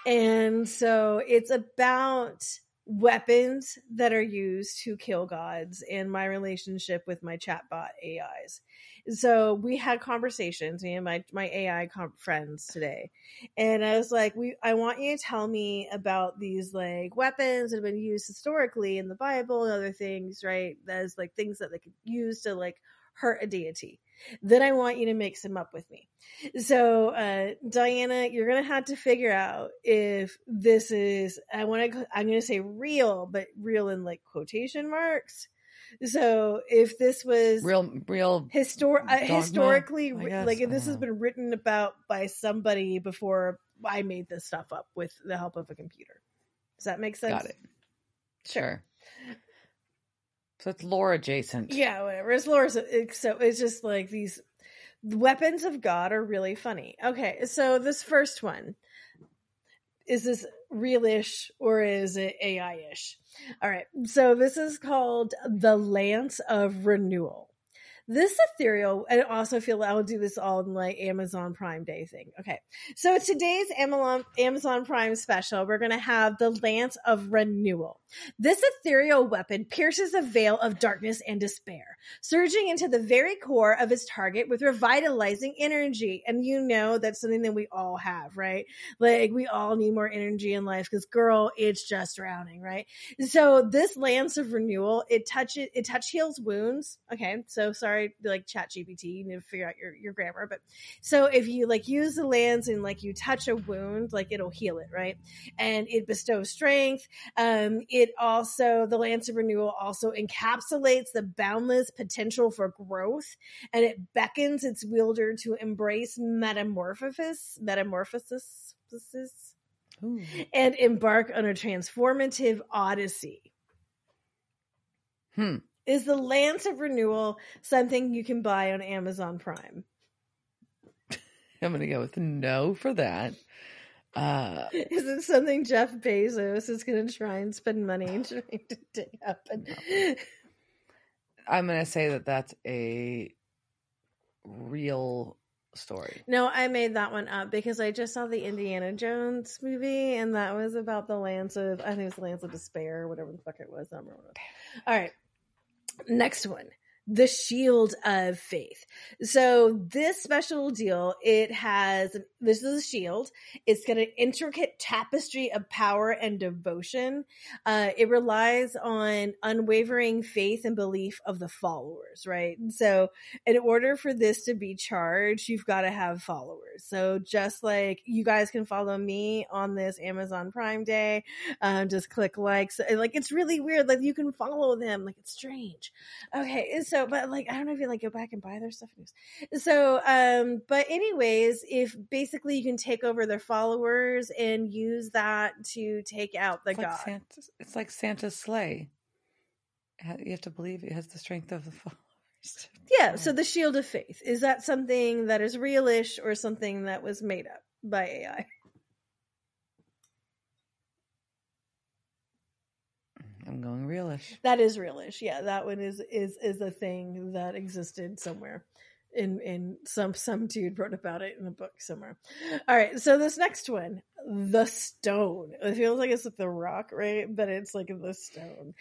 And so it's about weapons that are used to kill gods and my relationship with my chatbot AIs. So we had conversations, me and my my AI comp friends today, and I was like, "We, I want you to tell me about these like weapons that have been used historically in the Bible and other things, right? As like things that they could use to like hurt a deity." Then I want you to make some up with me. So, uh, Diana, you're gonna have to figure out if this is I want to I'm gonna say real, but real in like quotation marks so if this was real, real histor- uh, historically, like if this has been written about by somebody before I made this stuff up with the help of a computer. Does that make sense? Got it. Sure. So it's lore adjacent. Yeah, whatever. It's lore. So it's just like these weapons of God are really funny. Okay, so this first one is this realish or is it AI ish? All right. So this is called the Lance of Renewal. This ethereal, and also feel I will do this all in like Amazon Prime Day thing. Okay. So today's Amazon Amazon Prime special, we're gonna have the Lance of Renewal. This ethereal weapon pierces a veil of darkness and despair, surging into the very core of its target with revitalizing energy. And you know that's something that we all have, right? Like we all need more energy in life because girl, it's just drowning, right? So this Lance of Renewal, it touches it touch heals wounds. Okay, so sorry, like Chat GPT, you need to figure out your, your grammar. But so if you like use the lance and like you touch a wound, like it'll heal it, right? And it bestows strength. Um, it it also the lance of renewal also encapsulates the boundless potential for growth and it beckons its wielder to embrace metamorphosis metamorphosis Ooh. and embark on a transformative odyssey hmm is the lance of renewal something you can buy on amazon prime i'm gonna go with no for that uh, is it something Jeff Bezos is going to try and spend money trying to dig up? And... I'm going to say that that's a real story. No, I made that one up because I just saw the Indiana Jones movie, and that was about the Lance of I think it was the Lance of Despair, or whatever the fuck it was. I don't remember. All right, next one the shield of faith. So this special deal, it has this is a shield. It's got an intricate tapestry of power and devotion. Uh, it relies on unwavering faith and belief of the followers, right? So in order for this to be charged, you've got to have followers. So just like you guys can follow me on this Amazon Prime Day, um, just click likes. Like it's really weird. Like you can follow them. Like it's strange. Okay, so so but like I don't know if you like go back and buy their stuff. So um but anyways, if basically you can take over their followers and use that to take out the it's god. Like Santa, it's like Santa's sleigh. You have to believe it has the strength of the followers. Yeah, so the shield of faith is that something that is realish or something that was made up by AI? I'm going realish. That is realish. Yeah, that one is is is a thing that existed somewhere. In in some some dude wrote about it in a book somewhere. All right, so this next one, the stone. It feels like it's the rock, right? But it's like the stone.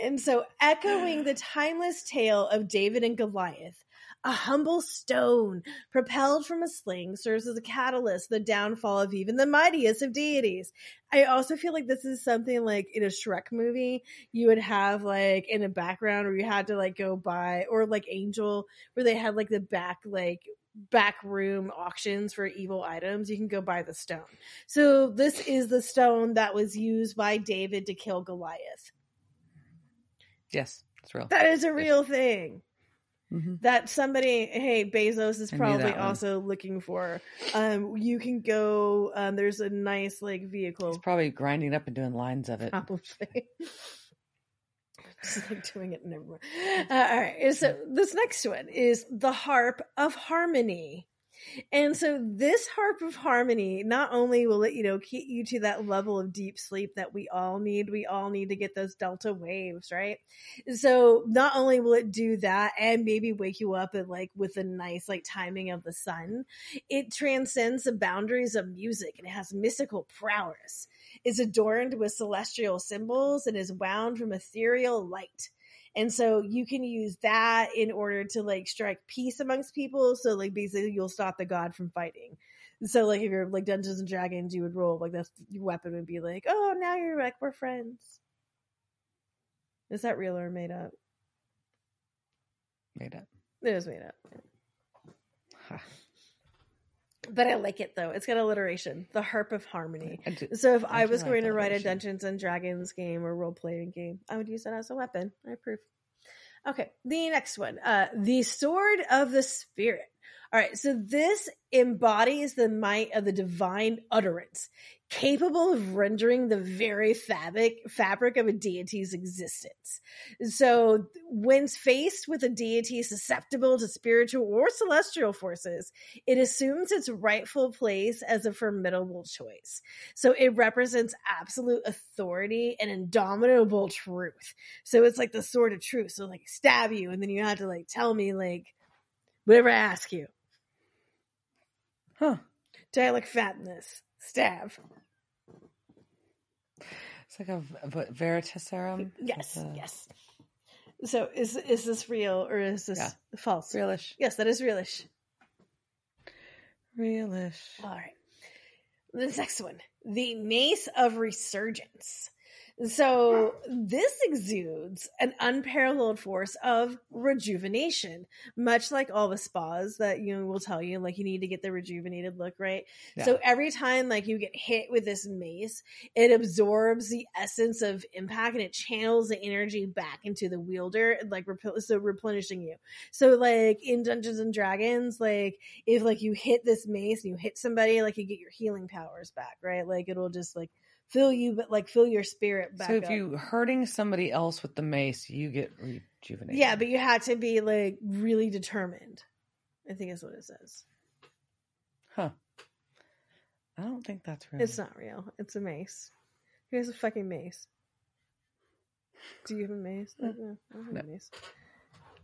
And so, echoing the timeless tale of David and Goliath, a humble stone propelled from a sling serves as a catalyst, the downfall of even the mightiest of deities. I also feel like this is something like in a Shrek movie, you would have like in a background where you had to like go buy, or like Angel, where they had like the back, like back room auctions for evil items. You can go buy the stone. So this is the stone that was used by David to kill Goliath. Yes, it's real. That is a real thing hmm that somebody hey bezos is probably one. also looking for um you can go um there's a nice like vehicle He's probably grinding up and doing lines of it. probably just like doing it. Uh, all right so this next one is the harp of harmony and so this harp of harmony not only will it you know keep you to that level of deep sleep that we all need we all need to get those delta waves right? So not only will it do that and maybe wake you up at like with a nice like timing of the sun it transcends the boundaries of music and it has mystical prowess. Is adorned with celestial symbols and is wound from ethereal light and so you can use that in order to like strike peace amongst people. So like basically you'll stop the god from fighting. So like if you're like Dungeons and Dragons, you would roll like that's your weapon would be like, oh now you're like we're friends. Is that real or made up? Made up. It is made up. Ha. But I like it though. It's got alliteration. The harp of harmony. Do- So if I I, was like going to write a. Dungeons and Dragons game or role playing game, I would use that as a weapon. I approve. Okay, the next one, uh, the sword of the spirit. All right, so this embodies the might of the divine utterance, capable of rendering the very fabric fabric of a deity's existence. So, when faced with a deity susceptible to spiritual or celestial forces, it assumes its rightful place as a formidable choice. So, it represents absolute authority and indomitable truth. So, it's like the sword of truth. So, like, stab you, and then you have to like tell me like whatever I ask you. Huh. Do I look fat in this? Stab. It's like a v- veritaserum. Yes, a yes. So is is this real or is this Yeah. false? Realish. Yes, that is realish. Realish. All right. The next one, the Mace of Resurgence. So this exudes an unparalleled force of rejuvenation, much like all the spas that you know will tell you, like you need to get the rejuvenated look, right? So every time like you get hit with this mace, it absorbs the essence of impact and it channels the energy back into the wielder, like rep- so replenishing you. So like in Dungeons and Dragons, like if like you hit this mace and you hit somebody, like you get your healing powers back, right? Like it'll just like fill you, but like fill your spirit back. So if up. you hurting somebody else with the mace, you get rejuvenated. yeah, but you had to be like really determined. I think is what it says. huh? I don't think that's real. It's not real. It's a mace. Who has a fucking mace? Do you have a mace? No. No, I don't have No. a mace.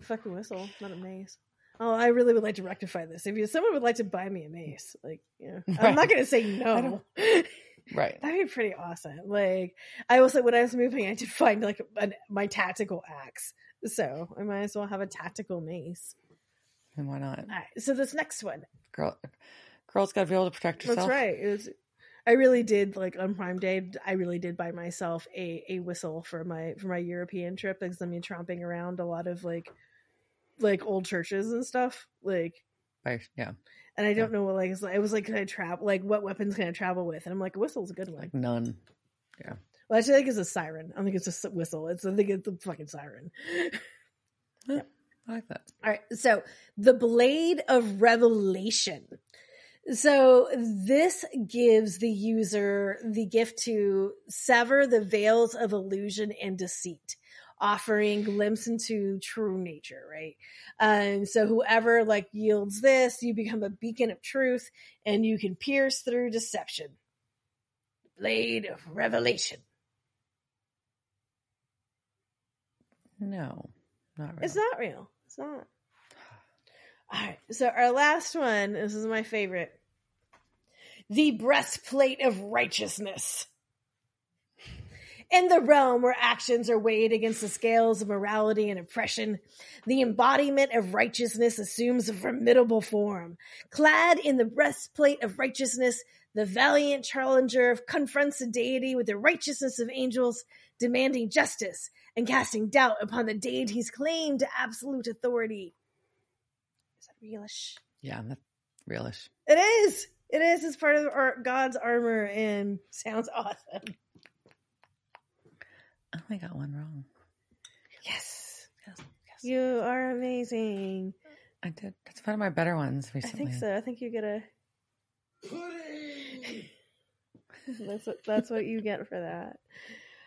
Fucking whistle, not a mace. Oh, I really would like to rectify this. If you, someone would like to buy me a mace, like, yeah, I'm not going to say no. Right. That'd be pretty awesome. Like, I also like when I was moving, I did find like an, my tactical axe, so I might as well have a tactical mace. And why not? All right, so this next one, Girl, girl's got to be able to protect herself. That's right. It was, I really did like on Prime Day. I really did buy myself a a whistle for my for my European trip because I'm tromping around a lot of like like old churches and stuff. Like, By, yeah, and I don't know what like it was like can I travel like what weapons can I travel with? And I'm like a whistle's a good one. like none. Yeah. Well, actually, I think it's a siren. I don't think it's a whistle. It's I think it's a fucking siren. yeah. I like that. All right. So the blade of revelation. So this gives the user the gift to sever the veils of illusion and deceit, offering glimpse into true nature, right? Um, so whoever like yields this, you become a beacon of truth and you can pierce through deception. Blade of revelation. No, not real. It's not real. It's not. All right. So our last one, this is my favorite. the breastplate of righteousness. In the realm where actions are weighed against the scales of morality and oppression, the embodiment of righteousness assumes a formidable form. Clad in the breastplate of righteousness, the valiant challenger confronts the deity with the righteousness of angels, demanding justice and casting doubt upon the deity's claim to absolute authority. Is that realish? Yeah, that's realish. It is. It is. It's part of our, God's armor and sounds awesome. I only got one wrong. Yes. Yes, yes. You are amazing. I did. That's one of my better ones recently. I think so. I think you get a. That's what that's what you get for that.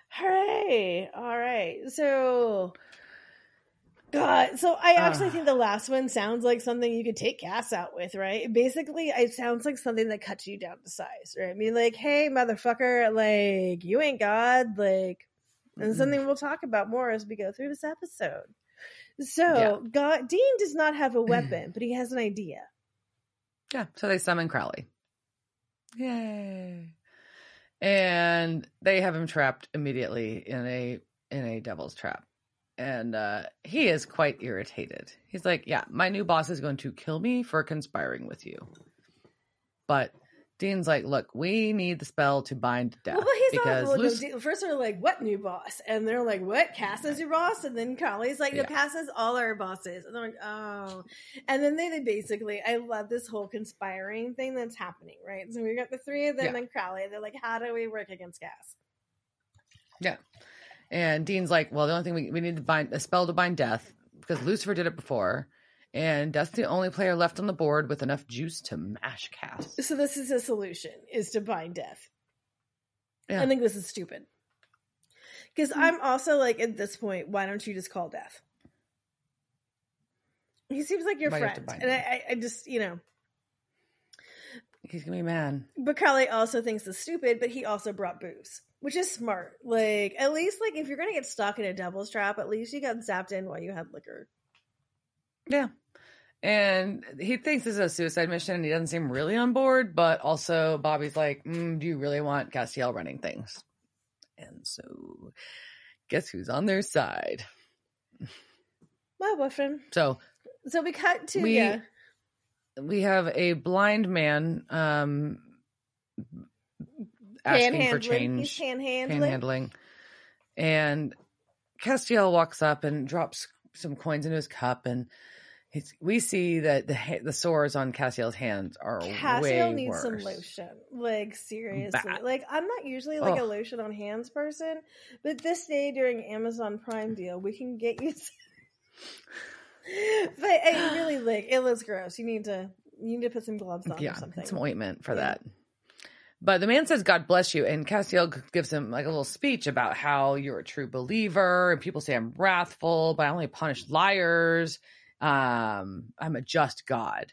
Hooray! All right. So God, so I actually Ah. think the last one sounds like something you could take Cass out with, right? Basically, it sounds like something that cuts you down to size, right? I mean, like, hey, motherfucker, like, you ain't God, like, and Mm-mm. something we'll talk about more as we go through this episode. So, Yeah. God, Dean does not have a weapon, but he has an idea. Yeah, so they summon Crowley. Yay. And they have him trapped immediately in a in a devil's trap. And uh he is quite irritated. He's like, "Yeah, my new boss is going to kill me for conspiring with you." But Dean's like, "Look, we need the spell to bind death Well, but he's because not. Well, no, first they're like, "What new boss?" And they're like, "What? Cass is your boss?" And then Crowley's like, "No, Yeah. Cass is all our bosses." And they're like, "Oh." And then they, they basically, I love this whole conspiring thing that's happening, right? So we got the three of them Yeah. and Crowley. They're like, "How do we work against Cass?" Yeah. And Dean's like, well, the only thing we, we need to bind a spell to bind death because Lucifer did it before. And Death's the only player left on the board with enough juice to mash Cass. So this is a solution: is to bind death. Yeah. I think this is stupid. Because I'm also like, at this point, why don't you just call death? He seems like your Why do you friend, and I. I, just, you know, He's gonna be mad. But Crowley also thinks it's stupid, but he also brought booze, which is smart. Like, at least, like, if you're gonna get stuck in a devil's trap, at least you got zapped in while you had liquor. Yeah. And he thinks this is a suicide mission and he doesn't seem really on board, but also Bobby's like, mm, do you really want Castiel running things? And so guess who's on their side? My boyfriend. So So we cut to We- yeah. we have a blind man um asking for change. He's panhandling. panhandling. And Castiel walks up and drops some coins into his cup, and he's, we see that the the sores on Castiel's hands are Castiel needs worse. some lotion. Like seriously. Bad. Like I'm not usually like a lotion on hands person, but this day during Amazon Prime deal, we can get you. Some... but I really like it looks gross. You need to you need to put some gloves on Yeah, or something. some ointment for Yeah. that. But the man says, "God bless you," and Castiel gives him like a little speech about how you're a true believer, and people say I'm wrathful, but I only punish liars. Um, I'm a just God,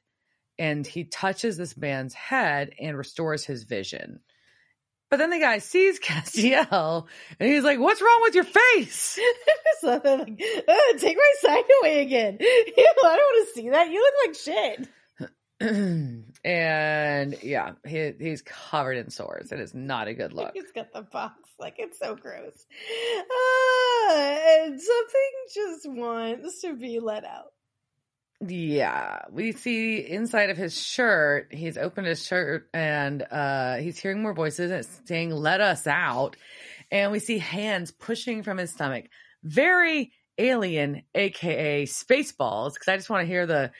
and he touches this man's head and restores his vision. But then the guy sees Castiel, and he's like, "What's wrong with your face?" so like, "Oh, take my sign away again. You know, I don't want to see that. You look like shit. and yeah, he, he's covered in sores. It is not a good look. He's got the box. Like it's so gross. Ah, and something just wants to be let out. Yeah, we see inside of his shirt. He's opened his shirt and uh he's hearing more voices and it's saying "Let us out," and we see hands pushing from his stomach. Very alien, aka Spaceballs, because I just want to hear the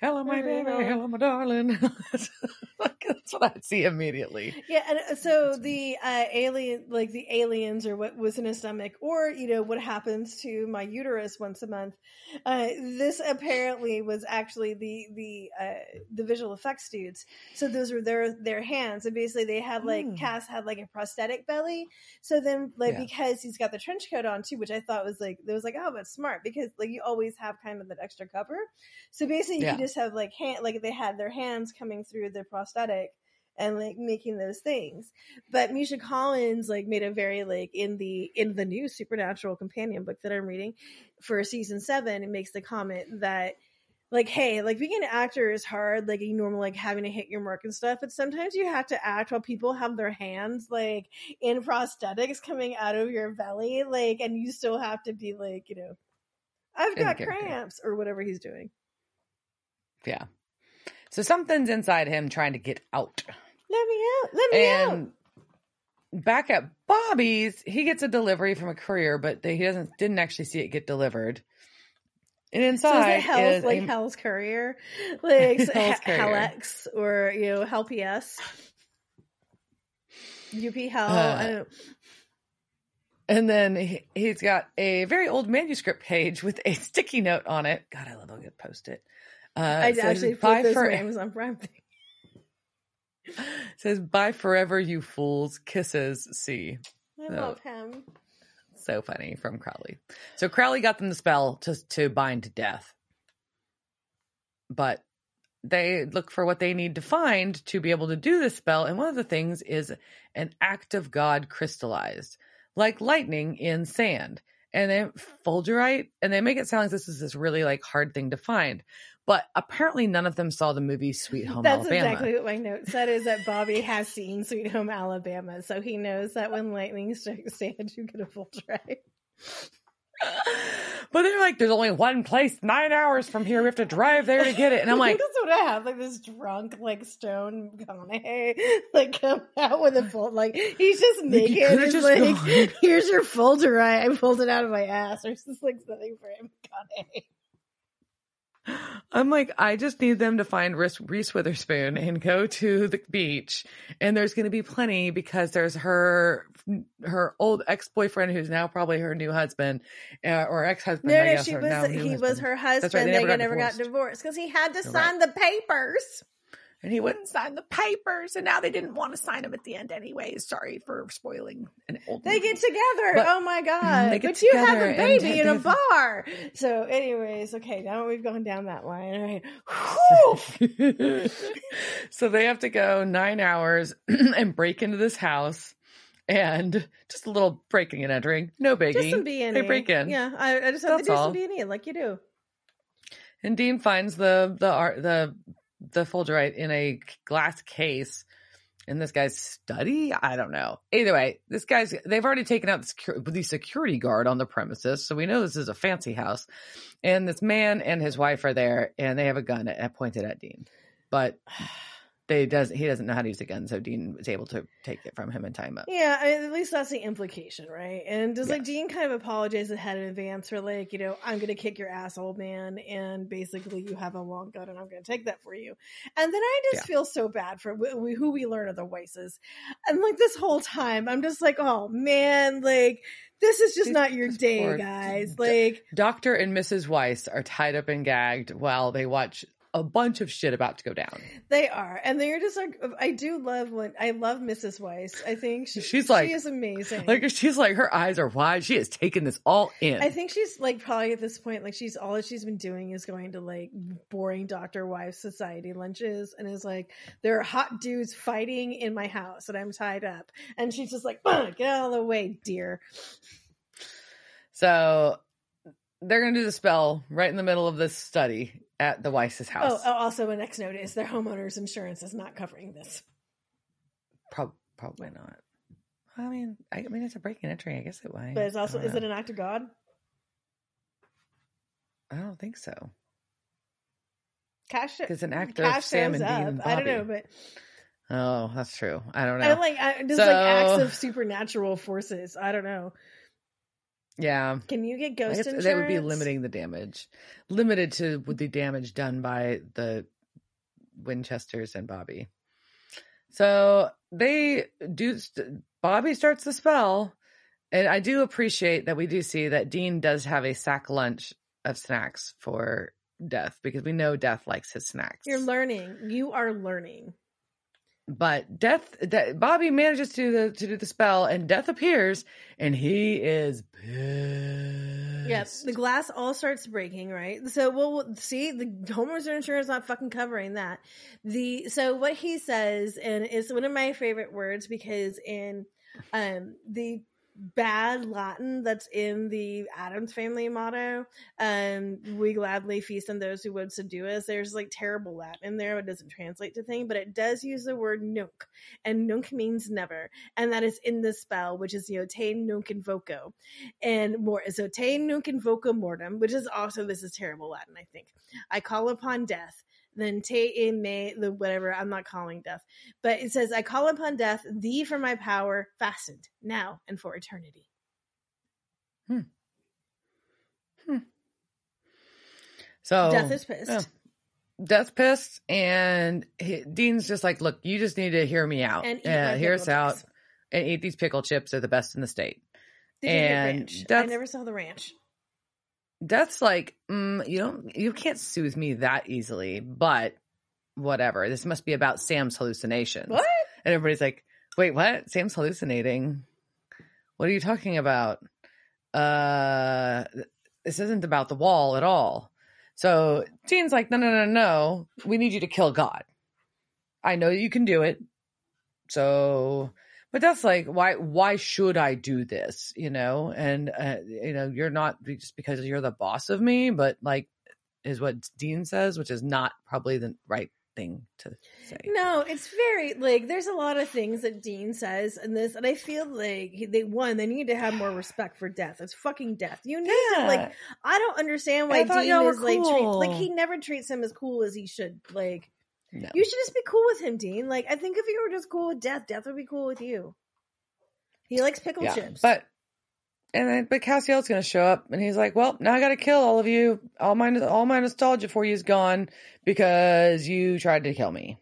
"Hello, my baby, hello, my darling." That's what I see immediately. Yeah, and uh, so the uh, alien, like the aliens, or what was in his stomach, or you know what happens to my uterus once a month. Uh, this apparently was actually the the uh, the visual effects dudes. So those were their their hands, and basically they had like Hmm. Cass had like a prosthetic belly. So then, like Yeah. because he's got the trench coat on too, which I thought was like it was like oh, that's smart because like you always have kind of that extra cover. So basically, you Yeah. could just have like hand like they had their hands coming through the prosthetic and like making those things. But Misha Collins like made a very like in the in the new supernatural companion book that I'm reading for season seven, it makes the comment that like, hey, like being an actor is hard, like you normal like having to hit your mark and stuff, but sometimes you have to act while people have their hands like in prosthetics coming out of your belly, like, and you still have to be like, you know, I've got cramps or whatever he's doing. Yeah. So something's inside him trying to get out. Let me out. Let me and out. Back at Bobby's, he gets a delivery from a courier, but he doesn't didn't actually see it get delivered. And inside so is, like a, Hell's Courier, like Hell's Hellex or you know Hell PS, UP Hell. Uh, and then he, has got a very old manuscript page with a sticky note on it. God, I love a good post it. Uh, I actually put this for Amazon Prime thing. says bye forever, you fools. Kisses. See. I so, love him. So funny from Crowley. So Crowley got them the spell to to bind death, but they look for what they need to find to be able to do the spell. And one of the things is an act of God crystallized, like lightning in sand. And they fulgurite, and they make it sound like this is this really like hard thing to find. But apparently, none of them saw the movie Sweet Home Alabama. That's Alabama. exactly what my note said. Is that Bobby has seen Sweet Home Alabama, so he knows that when lightning strikes sand, you get a full tray. But they're like, there's only one place nine hours from here. We have to drive there to get it. And I'm like, that's what I have. Like this drunk, like stone McConaughey, like come out with a fold. Like he's just naked. He's like, gone. here's your folder. I, I pulled it out of my ass. There's just like something for him, McConaughey. I'm like, I just need them to find Reese, Reese Witherspoon and go to the beach. And there's going to be plenty because there's her, her old ex boyfriend who's now probably her new husband uh, or ex husband. No, no, she was, he husband. was her husband. Right, they, never, got, never got divorced because he had to sign right. the papers and he wouldn't sign the papers and now they didn't want to sign him at the end anyways sorry for spoiling an old they movie. get together. But, oh my god. Mm, but you have a baby in a bar. So anyways okay now we've gone down that line all right. So they have to go nine hours and break into this house and just a little breaking and entering. No biggie just some B&E. they break in. Yeah i, I just have That's to do all. some B&E like you do. And Dean finds the the art the the fulgurite in a glass case in this guy's study. I don't know. Either way, this guy's they've already taken out the, security, the security guard on the premises, so we know this is a fancy house. And this man and his wife are there, and they have a gun pointed at Dean. But they does he doesn't know how to use a gun, so Dean was able to take it from him and tie him up. Yeah, I, at least that's the implication, right? And does yes. like Dean kind of apologize ahead in advance for like, you know, I'm gonna kick your ass, old man, and basically you have a long gun and I'm gonna take that for you. And then I just yeah. feel so bad for who we learn are the Weisses, and like this whole time I'm just like, oh man, like this is just not your day, guys. Like Doctor and Mrs. Weiss are tied up and gagged while they watch a bunch of shit about to go down. They are, and they're just like I do love when I love Mrs. Weiss. I think she, she's like she is amazing. Like she's like her eyes are wide. She has taken this all in. I think she's like probably at this point, like she's all that she's been doing is going to like boring Doctor Wife society lunches, and is like there are hot dudes fighting in my house, and I'm tied up, and she's just like get out of the way, dear. So they're gonna do the spell right in the middle of this study at the Weiss's house. Oh, oh, also a next note is their homeowner's insurance is not covering this. Pro- probably not. I mean, I, I mean, it's a break and entry. I guess it might. But it's also is know. it an act of God? I don't think so. Cash because an actor Cash Sam and. Dean I don't know, but oh, that's true. I don't know. I like I, just so... like acts of supernatural forces. I don't know. Yeah. Can you get ghost insurance? That would be limiting the damage. Limited to the damage done by the Winchesters and Bobby. So they do. Bobby starts the spell, and I do appreciate that we do see that Dean does have a sack lunch of snacks for Death because we know Death likes his snacks. You're learning. You are learning but death, death bobby manages to do the to do the spell and death appears and he is pissed. yes the glass all starts breaking right so we'll, see the homeowner's insurance is not fucking covering that the so what he says and it's one of my favorite words because in um the bad Latin that's in the Addams family motto. Um, we gladly feast on those who would subdue us. There's like terrible Latin in there. It doesn't translate to thing, but it does use the word nunc, and nunc means never, and that is in the spell, which is you nunc invoco, and more. So te nunc invoco mortem, which is also this is terrible Latin. I think I call upon death then te in me the whatever i'm not calling death but it says i call upon death thee for my power fastened now and for eternity Hmm. Hmm. So death is pissed yeah. Death's pissed, and he, Dean's just like, "Look, you just need to hear me out. And Yeah, hear us out, and eat these pickle chips. They're the best in the state." Did you and ranch? i never saw the ranch Death's like, mm, "You don't, you can't soothe me that easily." But whatever. This must be about Sam's hallucinations. what And everybody's like, wait, what? Sam's hallucinating. What are you talking about? Uh, this isn't about the wall at all. So Dean's like, no, no, no, no. We need you to kill God. I know you can do it. So, but that's like, why, why should I do this? You know, and, uh, you know, you're not just because you're the boss of me, but like, is what Dean says, which is not probably the right thing to say. no it's very like there's a lot of things that dean says in this and i feel like they one they need to have more respect for death it's fucking death you need to like I don't understand why Dean is like treat, like he never treats him as cool as he should. Like no. you should just be cool with him, Dean. Like I think if you were just cool with Death, Death would be cool with you. He likes pickle yeah. chips. But and then but Castiel's gonna show up and he's like, Well, now I gotta kill all of you. All my all my nostalgia for you is gone because you tried to kill me.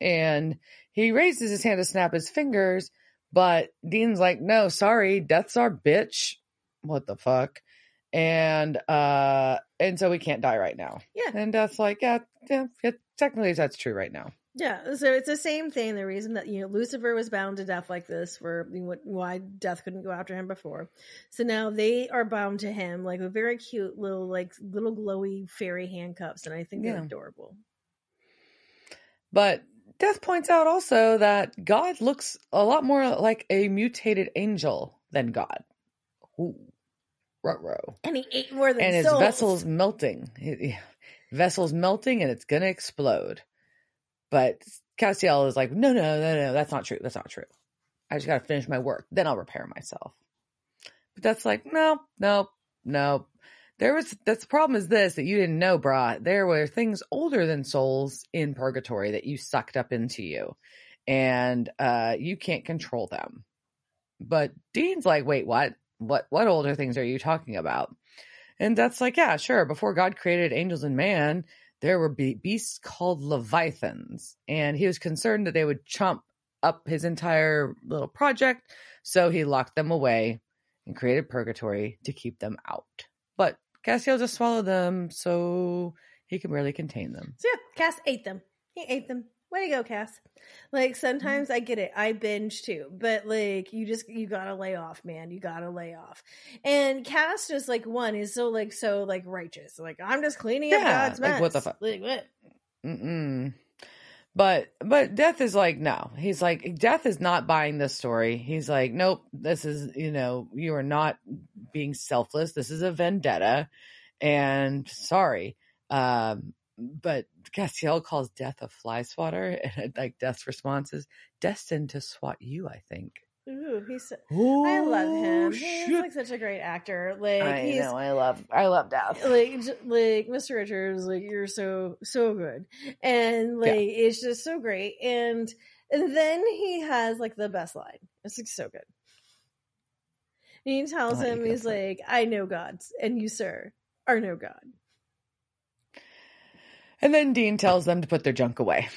And he raises his hand to snap his fingers, but Dean's like, No, sorry, death's our bitch. What the fuck? And uh and so we can't die right now. Yeah. And Death's like, Yeah, yeah, yeah technically that's true right now. yeah, so it's the same thing. The reason that you know Lucifer was bound to death like this, for you know, what- why Death couldn't go after him before. So now they are bound to him, like with very cute little, like little glowy fairy handcuffs, and I think they're Yeah. adorable. But Death points out also that God looks a lot more like a mutated angel than God. Ooh, ruh-roh. And he ate more than And his souls. vessel's melting. He- he- vessel's melting and it's gonna explode. But Castiel is like, no, no, no, no, that's not true. That's not true. I just gotta finish my work. Then I'll repair myself. But that's like, no, no, no. There was that's the problem is this that you didn't know, brah. There were things older than souls in purgatory that you sucked up into you. And uh you can't control them. But Dean's like, wait, what? What what older things are you talking about? And that's like, yeah, sure. Before God created angels and man, there were be- beasts called leviathans, and he was concerned that they would chomp up his entire little project, so he locked them away and created purgatory to keep them out. But Castiel just swallowed them, so he can barely contain them. So yeah, Cass ate them. He ate them. Way to go, Cass. Like sometimes I get it. I binge too, but like you just you gotta lay off, man. You gotta lay off. And Cass just like one is so like so like righteous. Like I'm just cleaning up Yeah, God's like, mess. what the fuck? Like what? Mm-mm. But but Death is like no. He's like Death is not buying this story. He's like nope. This is you know you are not being selfless. This is a vendetta, and sorry. Um, but Castiel calls Death a fly swatter, and like Death's response is destined to swat you. I think. Ooh, he's. Oh, I love oh, him. He's like such a great actor. Like I he's know. I love. I love Death. like like Mr. Richings, like you're so so good, and like it's just so great. And and then he has like the best line. It's like so good. He tells oh, you him, he's like, "I know gods, and you, sir, are no god." And then Dean tells them to put their junk away.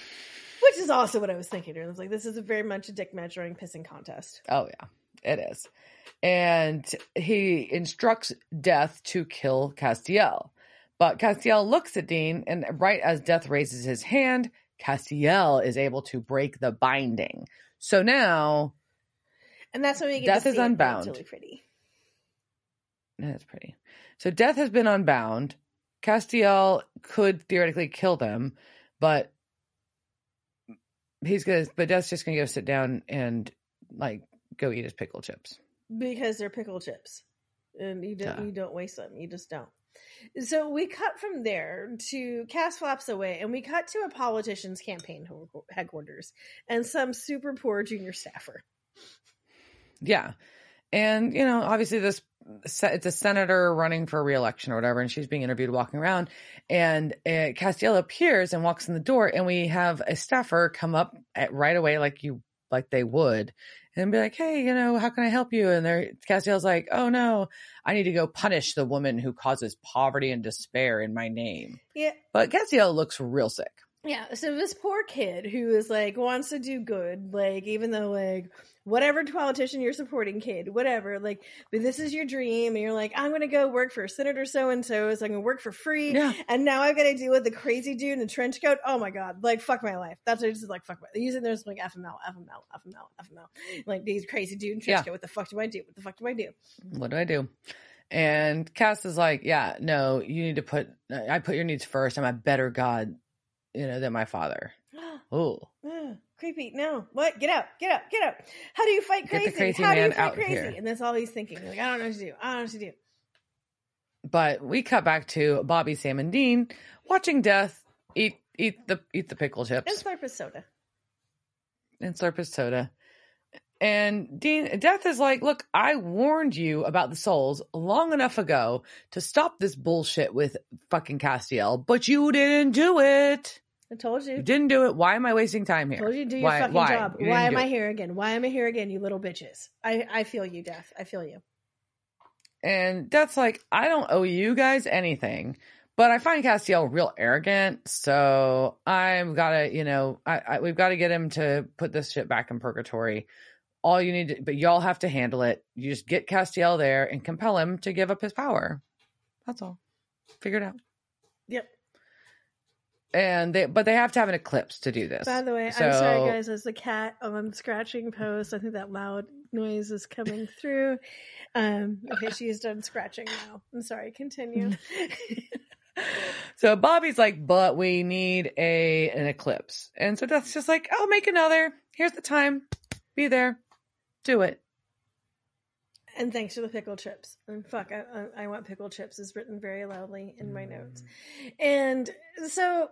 Which is also what I was thinking. I was like, "This is a very much a dick measuring pissing contest." Oh yeah, it is. And he instructs Death to kill Castiel. But Castiel looks at Dean, and right as Death raises his hand, Castiel is able to break the binding. So now And that's when we get Death to is unbound. It's really pretty. that's pretty. So Death has been unbound. Castiel could theoretically kill them, but he's gonna but Death's just gonna go sit down and like go eat his pickle chips. because they're pickle chips, and you don't you don't waste them. You just don't. So we cut from there to Cass flaps away, and we cut to a politician's campaign headquarters and some super poor junior staffer. Yeah. And, you know, obviously this it's a senator running for reelection or whatever, and she's being interviewed walking around. And uh, Castiel appears and walks in the door, and we have a staffer come up at, right away, like you, like they would, and be like, "Hey, you know, how can I help you?" And they're Castiel's like, "Oh no, I need to go punish the woman who causes poverty and despair in my name." Yeah, But Castiel looks real sick. Yeah, so this poor kid who is like wants to do good, like even though like whatever politician you're supporting, kid, whatever, like, but this is your dream, and you're like, I'm gonna go work for Senator so and so, so I'm gonna work for free, Yeah. and now I've got to deal with the crazy dude in the trench coat. Oh my god, like fuck my life. That's what it's just like fuck my. Using there's like FML, FML, FML, FML, like these crazy dude in trench Yeah. coat. What the fuck do I do? What the fuck do I do? what do I do? And Cass is like, yeah, no, you need to put, I put your needs first. I'm a better God, you know, than my father. Oh, creepy. No. What? Get out. Get out. Get out. How do you fight Get the crazy? crazy How do you man fight out crazy? here. And that's all he's thinking. Like, I don't know what to do. I don't know what to do. but we cut back to Bobby, Sam, and Dean watching Death eat eat the eat the pickle And chips slurp his soda. and slurp his soda. And Dean Death is like, look, I warned you about the souls long enough ago to stop this bullshit with fucking Castiel, but you didn't do it. I told you. You didn't do it. Why am I wasting time here? told you to do your Why- fucking why? job. You Why am I it. here again? Why am I here again, you little bitches? I, I feel you, Death. I feel you. And Death's like, I don't owe you guys anything. But I find Castiel real arrogant, so I've got to, you know, I, I we've got to get him to put this shit back in purgatory. All you need, to, but y'all have to handle it. You just get Castiel there and compel him to give up his power. That's all. Figure it out. Yep. And they, but they have to have an eclipse to do this. By the way, So- I'm sorry, guys. As the cat on scratching post, I think that loud noise is coming through. Um, okay, she is done scratching now. I'm sorry. Continue. so Bobby's like, but we need a an eclipse, and so Death's just like, I'll make another. Here's the time. Be there. Do it. and thanks for the pickle chips. And fuck, I, I, want pickle chips is written very loudly in my notes. And so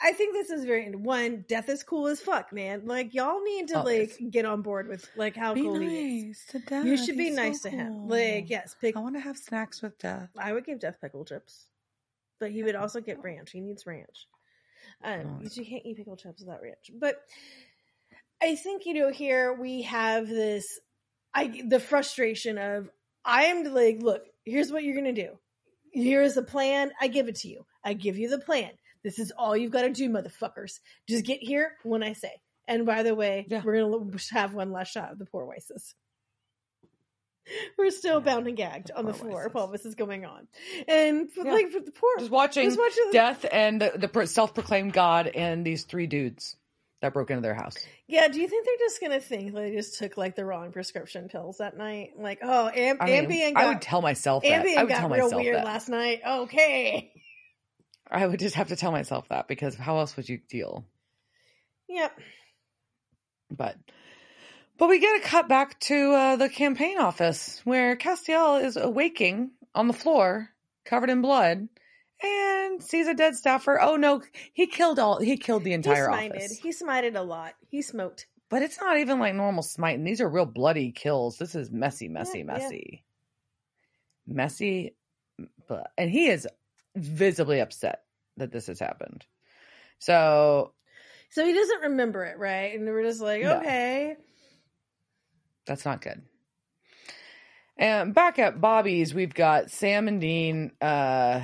I think this is very one. Death is cool as fuck, man. Like y'all need to Always. like get on board with like how cool he is. to Death. You should be nice to him. Like yes, pick. I want to have snacks with Death. I would give Death pickle chips, but he would also get ranch. He needs ranch. Um, Oh. because you can't eat pickle chips without ranch. But I think you know here we have this, I the frustration of I am like, look, here's what you're gonna do. Here's the plan. I give it to you. I give you the plan. This is all you've got to do, motherfuckers. Just get here when I say. And by the way, Yeah. we're gonna have one last shot of the poor Weisses. We're still Yeah, bound and gagged on the floor while this is going on, and for, Yeah. like for the poor, Just watching, Just watching Death and the, the self-proclaimed God and these three dudes that broke into their house. yeah. Do you think they're just gonna think they just took like the wrong prescription pills that night? Like, oh, Am- I mean, Ambien I would tell myself that. I Ambien would got tell real myself weird that. last night. Okay, I would just have to tell myself that because how else would you deal? yep. But but we get a cut back to uh, the campaign office where Castiel is awaking on the floor, covered in blood, and sees a dead staffer. Oh no, he killed all he killed the entire he smited. office. He smited a lot. He smoked. But it's not even like normal smiting. These are real bloody kills. This is messy, messy, Yeah, yeah. messy. Messy but and he is visibly upset that this has happened. So So he doesn't remember it, right? And we're just like, No. okay, That's not good. And back at Bobby's, we've got Sam and Dean uh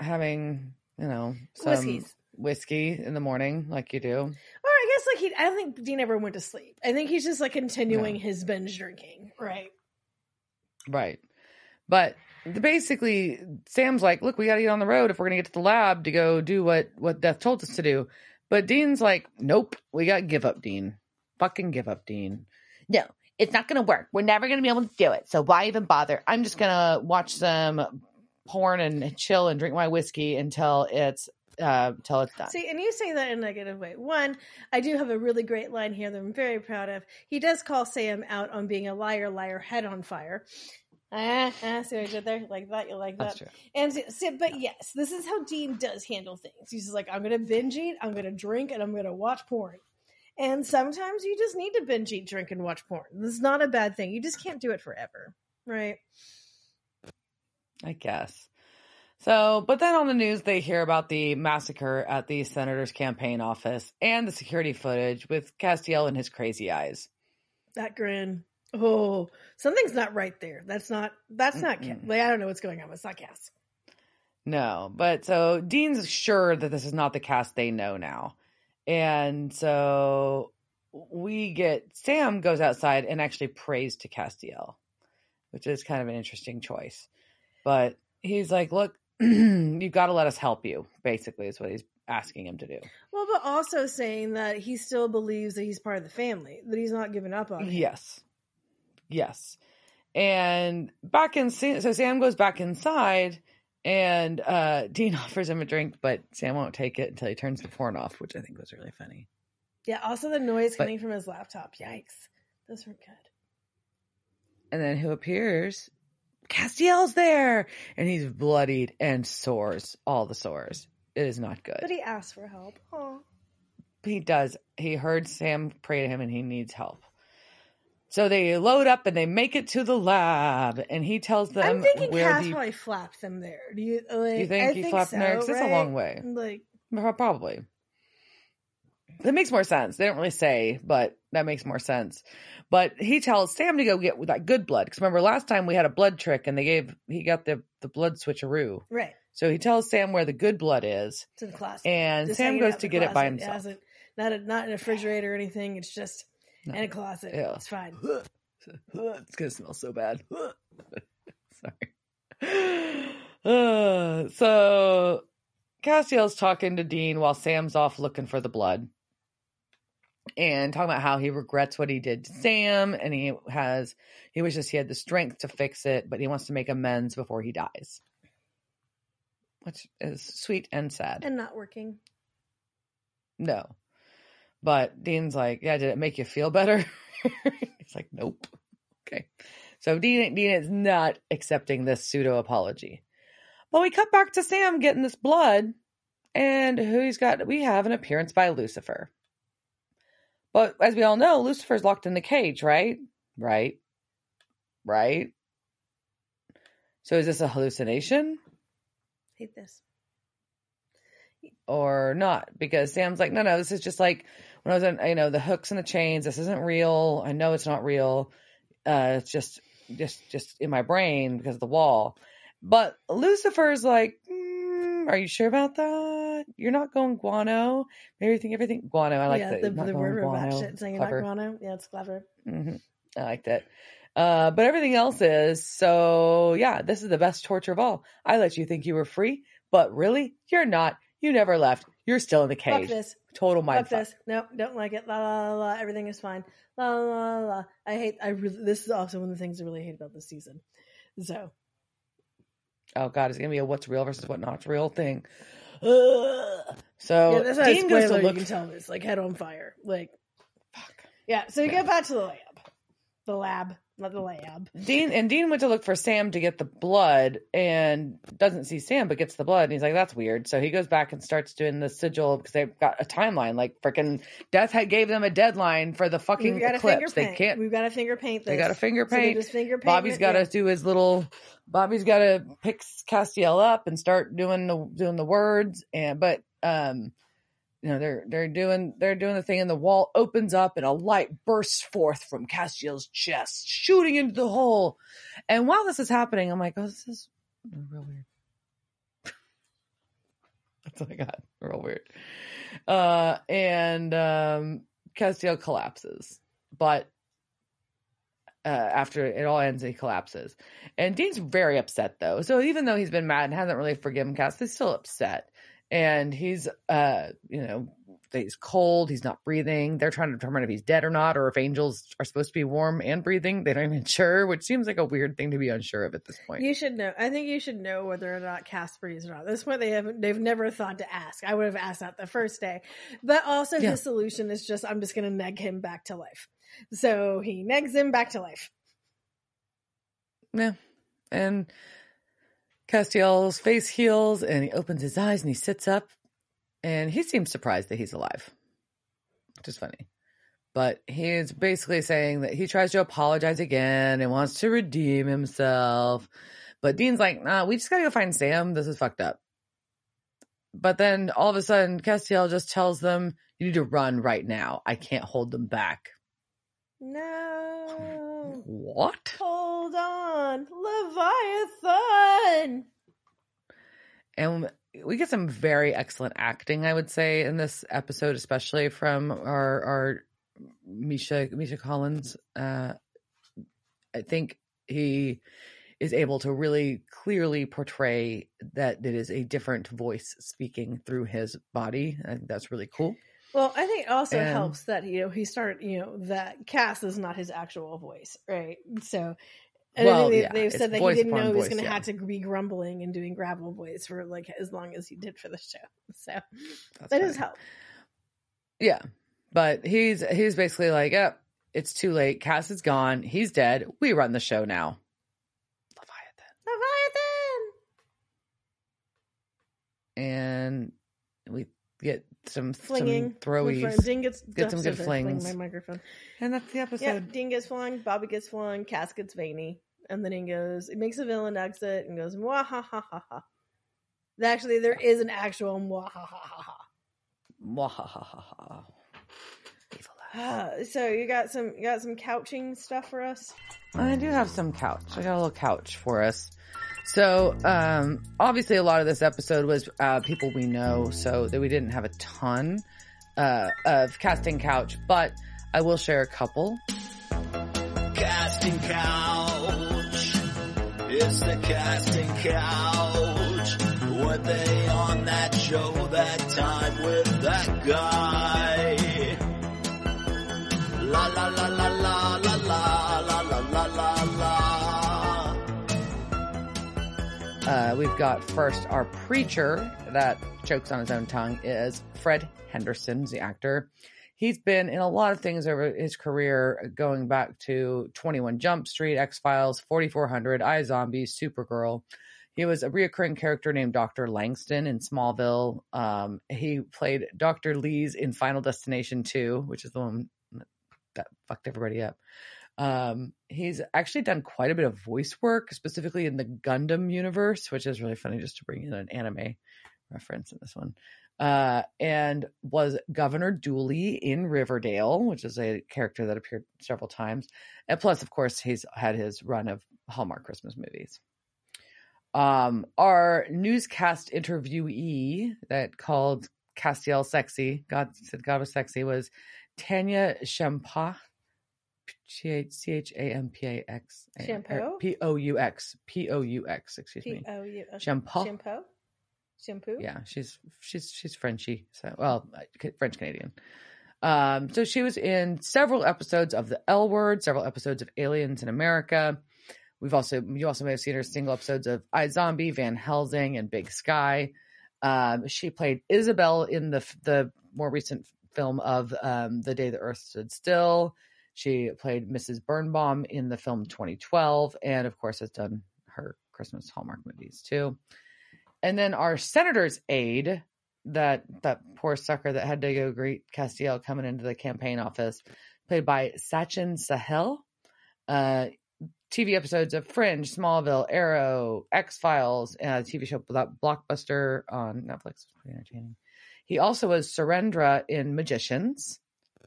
having, you know, some Whiskeys. whiskey in the morning, like you do. Or I guess like he, I don't think Dean ever went to sleep. I think he's just like continuing No. his binge drinking, right? Right. But basically, Sam's like, look, we got to get on the road if we're going to get to the lab to go do what, what Death told us to do. But Dean's like, nope, we got to give up, Dean. Fucking give up, Dean. No, it's not going to work. We're never going to be able to do it. So why even bother? I'm just going to watch some porn and chill and drink my whiskey until it's uh, till it's done. See, and you say that in a negative way. One, I do have a really great line here that I'm very proud of. He does call Sam out on being a liar, liar, head on fire. Ah, ah, see what I did there? Like that, you like That's that. true. And so- so- but yes, this is how Dean does handle things. He's just like, I'm going to binge eat, I'm going to drink, and I'm going to watch porn. And sometimes you just need to binge eat, drink, and watch porn. This is not a bad thing. You just can't do it forever, right? I guess. So, but then on the news, they hear about the massacre at the senator's campaign office and the security footage with Castiel and his crazy eyes. That grin. Oh, something's not right there. That's not. That's not. Mm-mm. like I don't know what's going on. It's not Cass. No, but so Dean's sure that this is not the Cass they know now. And so we get Sam goes outside and actually prays to Castiel, which is kind of an interesting choice. But he's like, look, you've got to let us help you, basically, is what he's asking him to do. Well, but also saying that he still believes that he's part of the family, that he's not giving up on it. Yes. Yes. And back in so Sam goes back inside and uh Dean offers him a drink, but Sam won't take it until he turns the porn off, which I think was really funny. Yeah. Also, the noise But- coming from his laptop. Yikes. Those weren't good. And then who appears? Castiel's there, and he's bloodied and sores, all the sores. It is not good. But he asks for help. Oh, he does. He heard Sam pray to him, and he needs help. So they load up and they make it to the lab, and he tells them I'm thinking where Cass the. probably flapped them there. Do you? Like, you think I he think flapped so, them there? 'Cause it's a long way. Like, Probably. That makes more sense. They don't really say, but that makes more sense. But he tells Sam to go get that good blood. Because remember, last time we had a blood trick and they gave, he got the, the blood switcheroo. right So he tells Sam where the good blood is. to the closet. And Just Sam goes to get the it by himself. not a, not in a refrigerator or anything. It's just No. in a closet. Ew. It's fine. it's gonna smell so bad. Sorry. Uh, so Castiel's talking to Dean while Sam's off looking for the blood. And talking about how he regrets what he did to Sam and he has he wishes he had the strength to fix it, but he wants to make amends before he dies. Which is sweet and sad. And not working. No. But Dean's like, yeah, did it make you feel better? He's like, nope. Okay. So Dean, Dean is not accepting this pseudo apology. But we cut back to Sam getting this blood, and who he's got, we have an appearance by Lucifer. But as we all know, Lucifer's locked in the cage, right? Right. Right. So is this a hallucination? Hate this. or not because Sam's like, no, no, this is just like when I was in, you know, the hooks and the chains. This isn't real. I know it's not real. Uh, it's just, just, just in my brain because of the wall. But Lucifer's like, mm, are you sure about that? You're not going guano. Maybe you think everything guano. I like yeah, that. the, the word shit saying not guano. Yeah, it's clever. hmm I like that. Uh, but everything else is so. Yeah, this is the best torture of all. I let you think you were free, but really, you're not. You never left. You're still in the Fuck cage. this. Total mind Fuck this. Nope, don't like it. La la la la. Everything is fine. La la la la. la. I hate. I really. This is also one of the things I really hate about this season. So Oh god, it's gonna be a what's real versus what not real thing. So yeah, that's not Dean goes to spoiler. You look. can tell it's like head on fire. Like Fuck. yeah. So we Yeah. go back to the lab. The lab, not the lab. Dean and Dean went to look for Sam to get the blood and doesn't see Sam but gets the blood and he's like that's weird. So he goes back and starts doing the sigil because they've got a timeline. Like freaking Death had gave them a deadline for the fucking We've got eclipse. They can't. We've got to finger paint this. They got to finger So paint. just finger paint Bobby's got to do his little. Bobby's got to pick Castiel up and start doing the doing the words and but um you know they're they're doing they're doing the thing and the wall opens up and a light bursts forth from Castiel's chest shooting into the hole and while this is happening I'm like oh this is real weird that's what I got real weird uh and um Castiel collapses but uh, after it all ends, he collapses. And Dean's very upset though. So even though he's been mad and hasn't really forgiven Cass, he's still upset. And he's, uh, you know, he's cold, he's not breathing. They're trying to determine if he's dead or not, or if angels are supposed to be warm and breathing. They don't even sure, which seems like a weird thing to be unsure of at this point. You should know. I think you should know whether or not Cass breathes or not. At this point, they haven't. They've never thought to ask. I would have asked that the first day, but also Yeah. his solution is just I'm just going to neg him back to life. So he negs him back to life. Yeah. And Castiel's face heals and he opens his eyes and he sits up and he seems surprised that he's alive, which is funny. But he's basically saying that he tries to apologize again and wants to redeem himself. But Dean's like, nah, we just gotta go find Sam. This is fucked up. But then all of a sudden, Castiel just tells them, you need to run right now. I can't hold them back. No, What? hold on, Leviathan. and we get some very excellent acting i would say in this episode especially from our our misha misha collins. Uh i think he is able to really clearly portray that it is a different voice speaking through his body. I think that's really cool Well, I think it also And- helps that you know he started you know that Cass is not his actual voice, right? So. And Well, they, yeah, they've it's said that he didn't know he was going to yeah. have to be grumbling and doing gravel voice for like as long as he did for the show. So That's that does help. yeah but he's he's basically like yep it's too late cass is gone he's dead we run the show now leviathan Leviathan and we get some flinging some throwies. with fl- Dean gets Get some good sorry, fling flings. My microphone. And that's the episode. Yeah, Dean gets flung, Bobby gets flung, Cass gets veiny, and then he goes. It makes a villain exit and goes mwah ha ha ha ha. Actually, there is an actual mwah ha ha ha ha. Laugh. Ah, so you got some you got some couching stuff for us. I do have some couch. I got a little couch for us. So, um, obviously a lot of this episode was, uh, people we know, so that we didn't have a ton, uh, of casting couch, but I will share a couple. Casting couch. It's the casting couch. Were they on that show that time with that guy? La la la la la la la Uh, we've got first our preacher that chokes on his own tongue is Fred Henderson, the actor. He's been in a lot of things over his career, going back to 21 Jump Street, X Files, 4400, I Zombies, Supergirl. He was a reoccurring character named Dr. Langston in Smallville. Um, he played Dr. Lee's in Final Destination 2, which is the one that fucked everybody up. Um, he's actually done quite a bit of voice work, specifically in the Gundam universe, which is really funny just to bring in an anime reference in this one. Uh, and was Governor Dooley in Riverdale, which is a character that appeared several times. And plus, of course, he's had his run of Hallmark Christmas movies. Um, our newscast interviewee that called Castiel sexy, God said God was sexy, was Tanya Champoux. C H A M P A X. Shampoo? P O U X. P O U X, excuse me. O U Shampoo? Shampoo. Shampoo. Yeah, she's she's she's Frenchy. So well, French Canadian. Um, so she was in several episodes of the L Word, several episodes of Aliens in America. We've also you also may have seen her single episodes of I Zombie, Van Helsing, and Big Sky. Um, she played Isabel in the the more recent film of um, The Day the Earth Stood Still. She played Mrs. Birnbaum in the film 2012, and of course has done her Christmas Hallmark movies too. And then our senator's aide, that that poor sucker that had to go greet Castiel coming into the campaign office, played by Sachin Sahel. Uh, TV episodes of Fringe, Smallville, Arrow, X Files, a TV show Blockbuster on Netflix. was pretty entertaining. He also was Surendra in Magicians,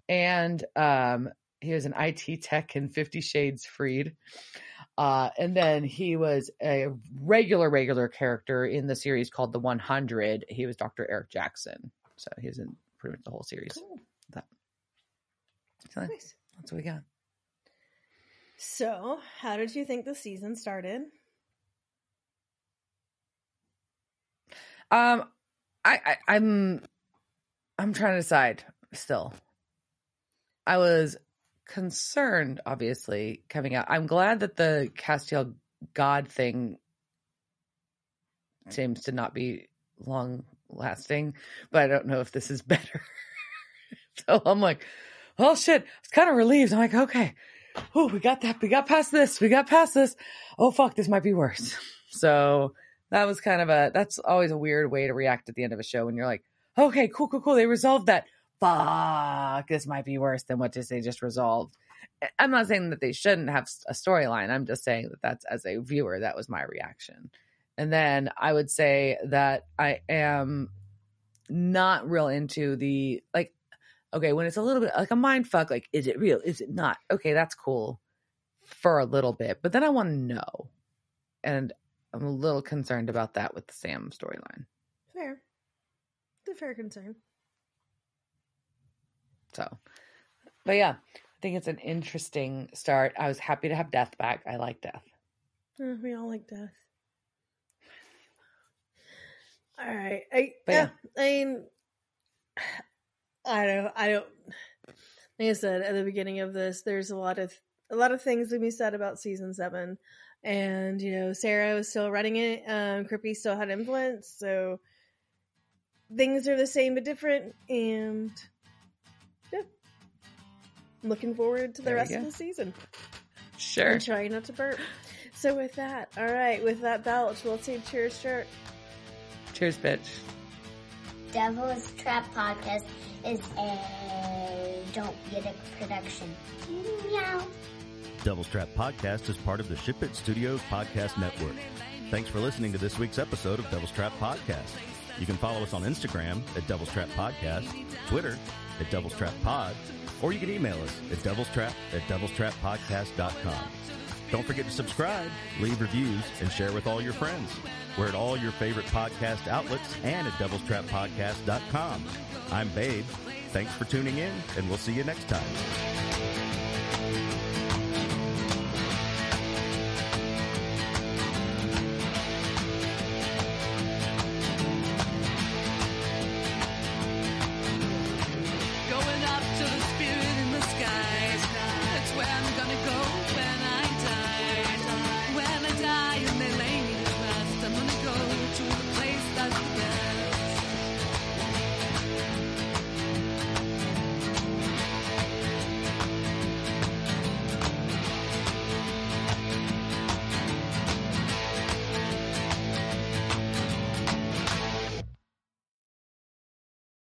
and um, he was an IT tech in Fifty Shades Freed. Uh, and then he was a regular, regular character in the series called The 100. He was Dr. Eric Jackson. So he was in pretty much the whole series. Cool. That. So Nice. that's what we got. So, how did you think the season started? Um, I, I I'm I'm trying to decide still. I was concerned, obviously, coming out. I'm glad that the Castiel God thing seems to not be long lasting, but I don't know if this is better. so I'm like, oh shit, I was kind of relieved. I'm like, okay, oh, we got that. We got past this. We got past this. Oh fuck, this might be worse. So that was kind of a, that's always a weird way to react at the end of a show when you're like, okay, cool, cool, cool. They resolved that. Fuck, this might be worse than what they just resolved. I'm not saying that they shouldn't have a storyline. I'm just saying that that's as a viewer, that was my reaction. And then I would say that I am not real into the like okay, when it's a little bit like a mind fuck, like, is it real? Is it not? Okay, that's cool for a little bit. But then I want to know. And I'm a little concerned about that with the Sam storyline. Fair. It's a fair concern. So, but yeah, I think it's an interesting start. I was happy to have Death back. I like Death. Uh, we all like Death. All right. I, But yeah, yeah. I mean, I don't, I don't, like I said at the beginning of this, there's a lot of, a lot of things to be said about season seven. And, you know, Sera was still running it. Um, Kripke still had influence. So things are the same but different. And looking forward to the There rest of the season. Sure. And trying not to burp. So with that, all right, with that belch, we'll say cheers, shirt. Cheers, bitch. Devil's Trap Podcast is a Don't Get It production. Meow. Devil's Trap Podcast is part of the Ship It Studios Podcast Network. Thanks for listening to this week's episode of Devil's Trap Podcast. You can follow us on Instagram at Devil's Trap Podcast, Twitter at Devil's Trap Pod, or you can email us at devilstrap at devilstrappodcast.com. Don't forget to subscribe, leave reviews, and share with all your friends. We're at all your favorite podcast outlets and at devilstrappodcast.com. I'm Babe. Thanks for tuning in, and we'll see you next time.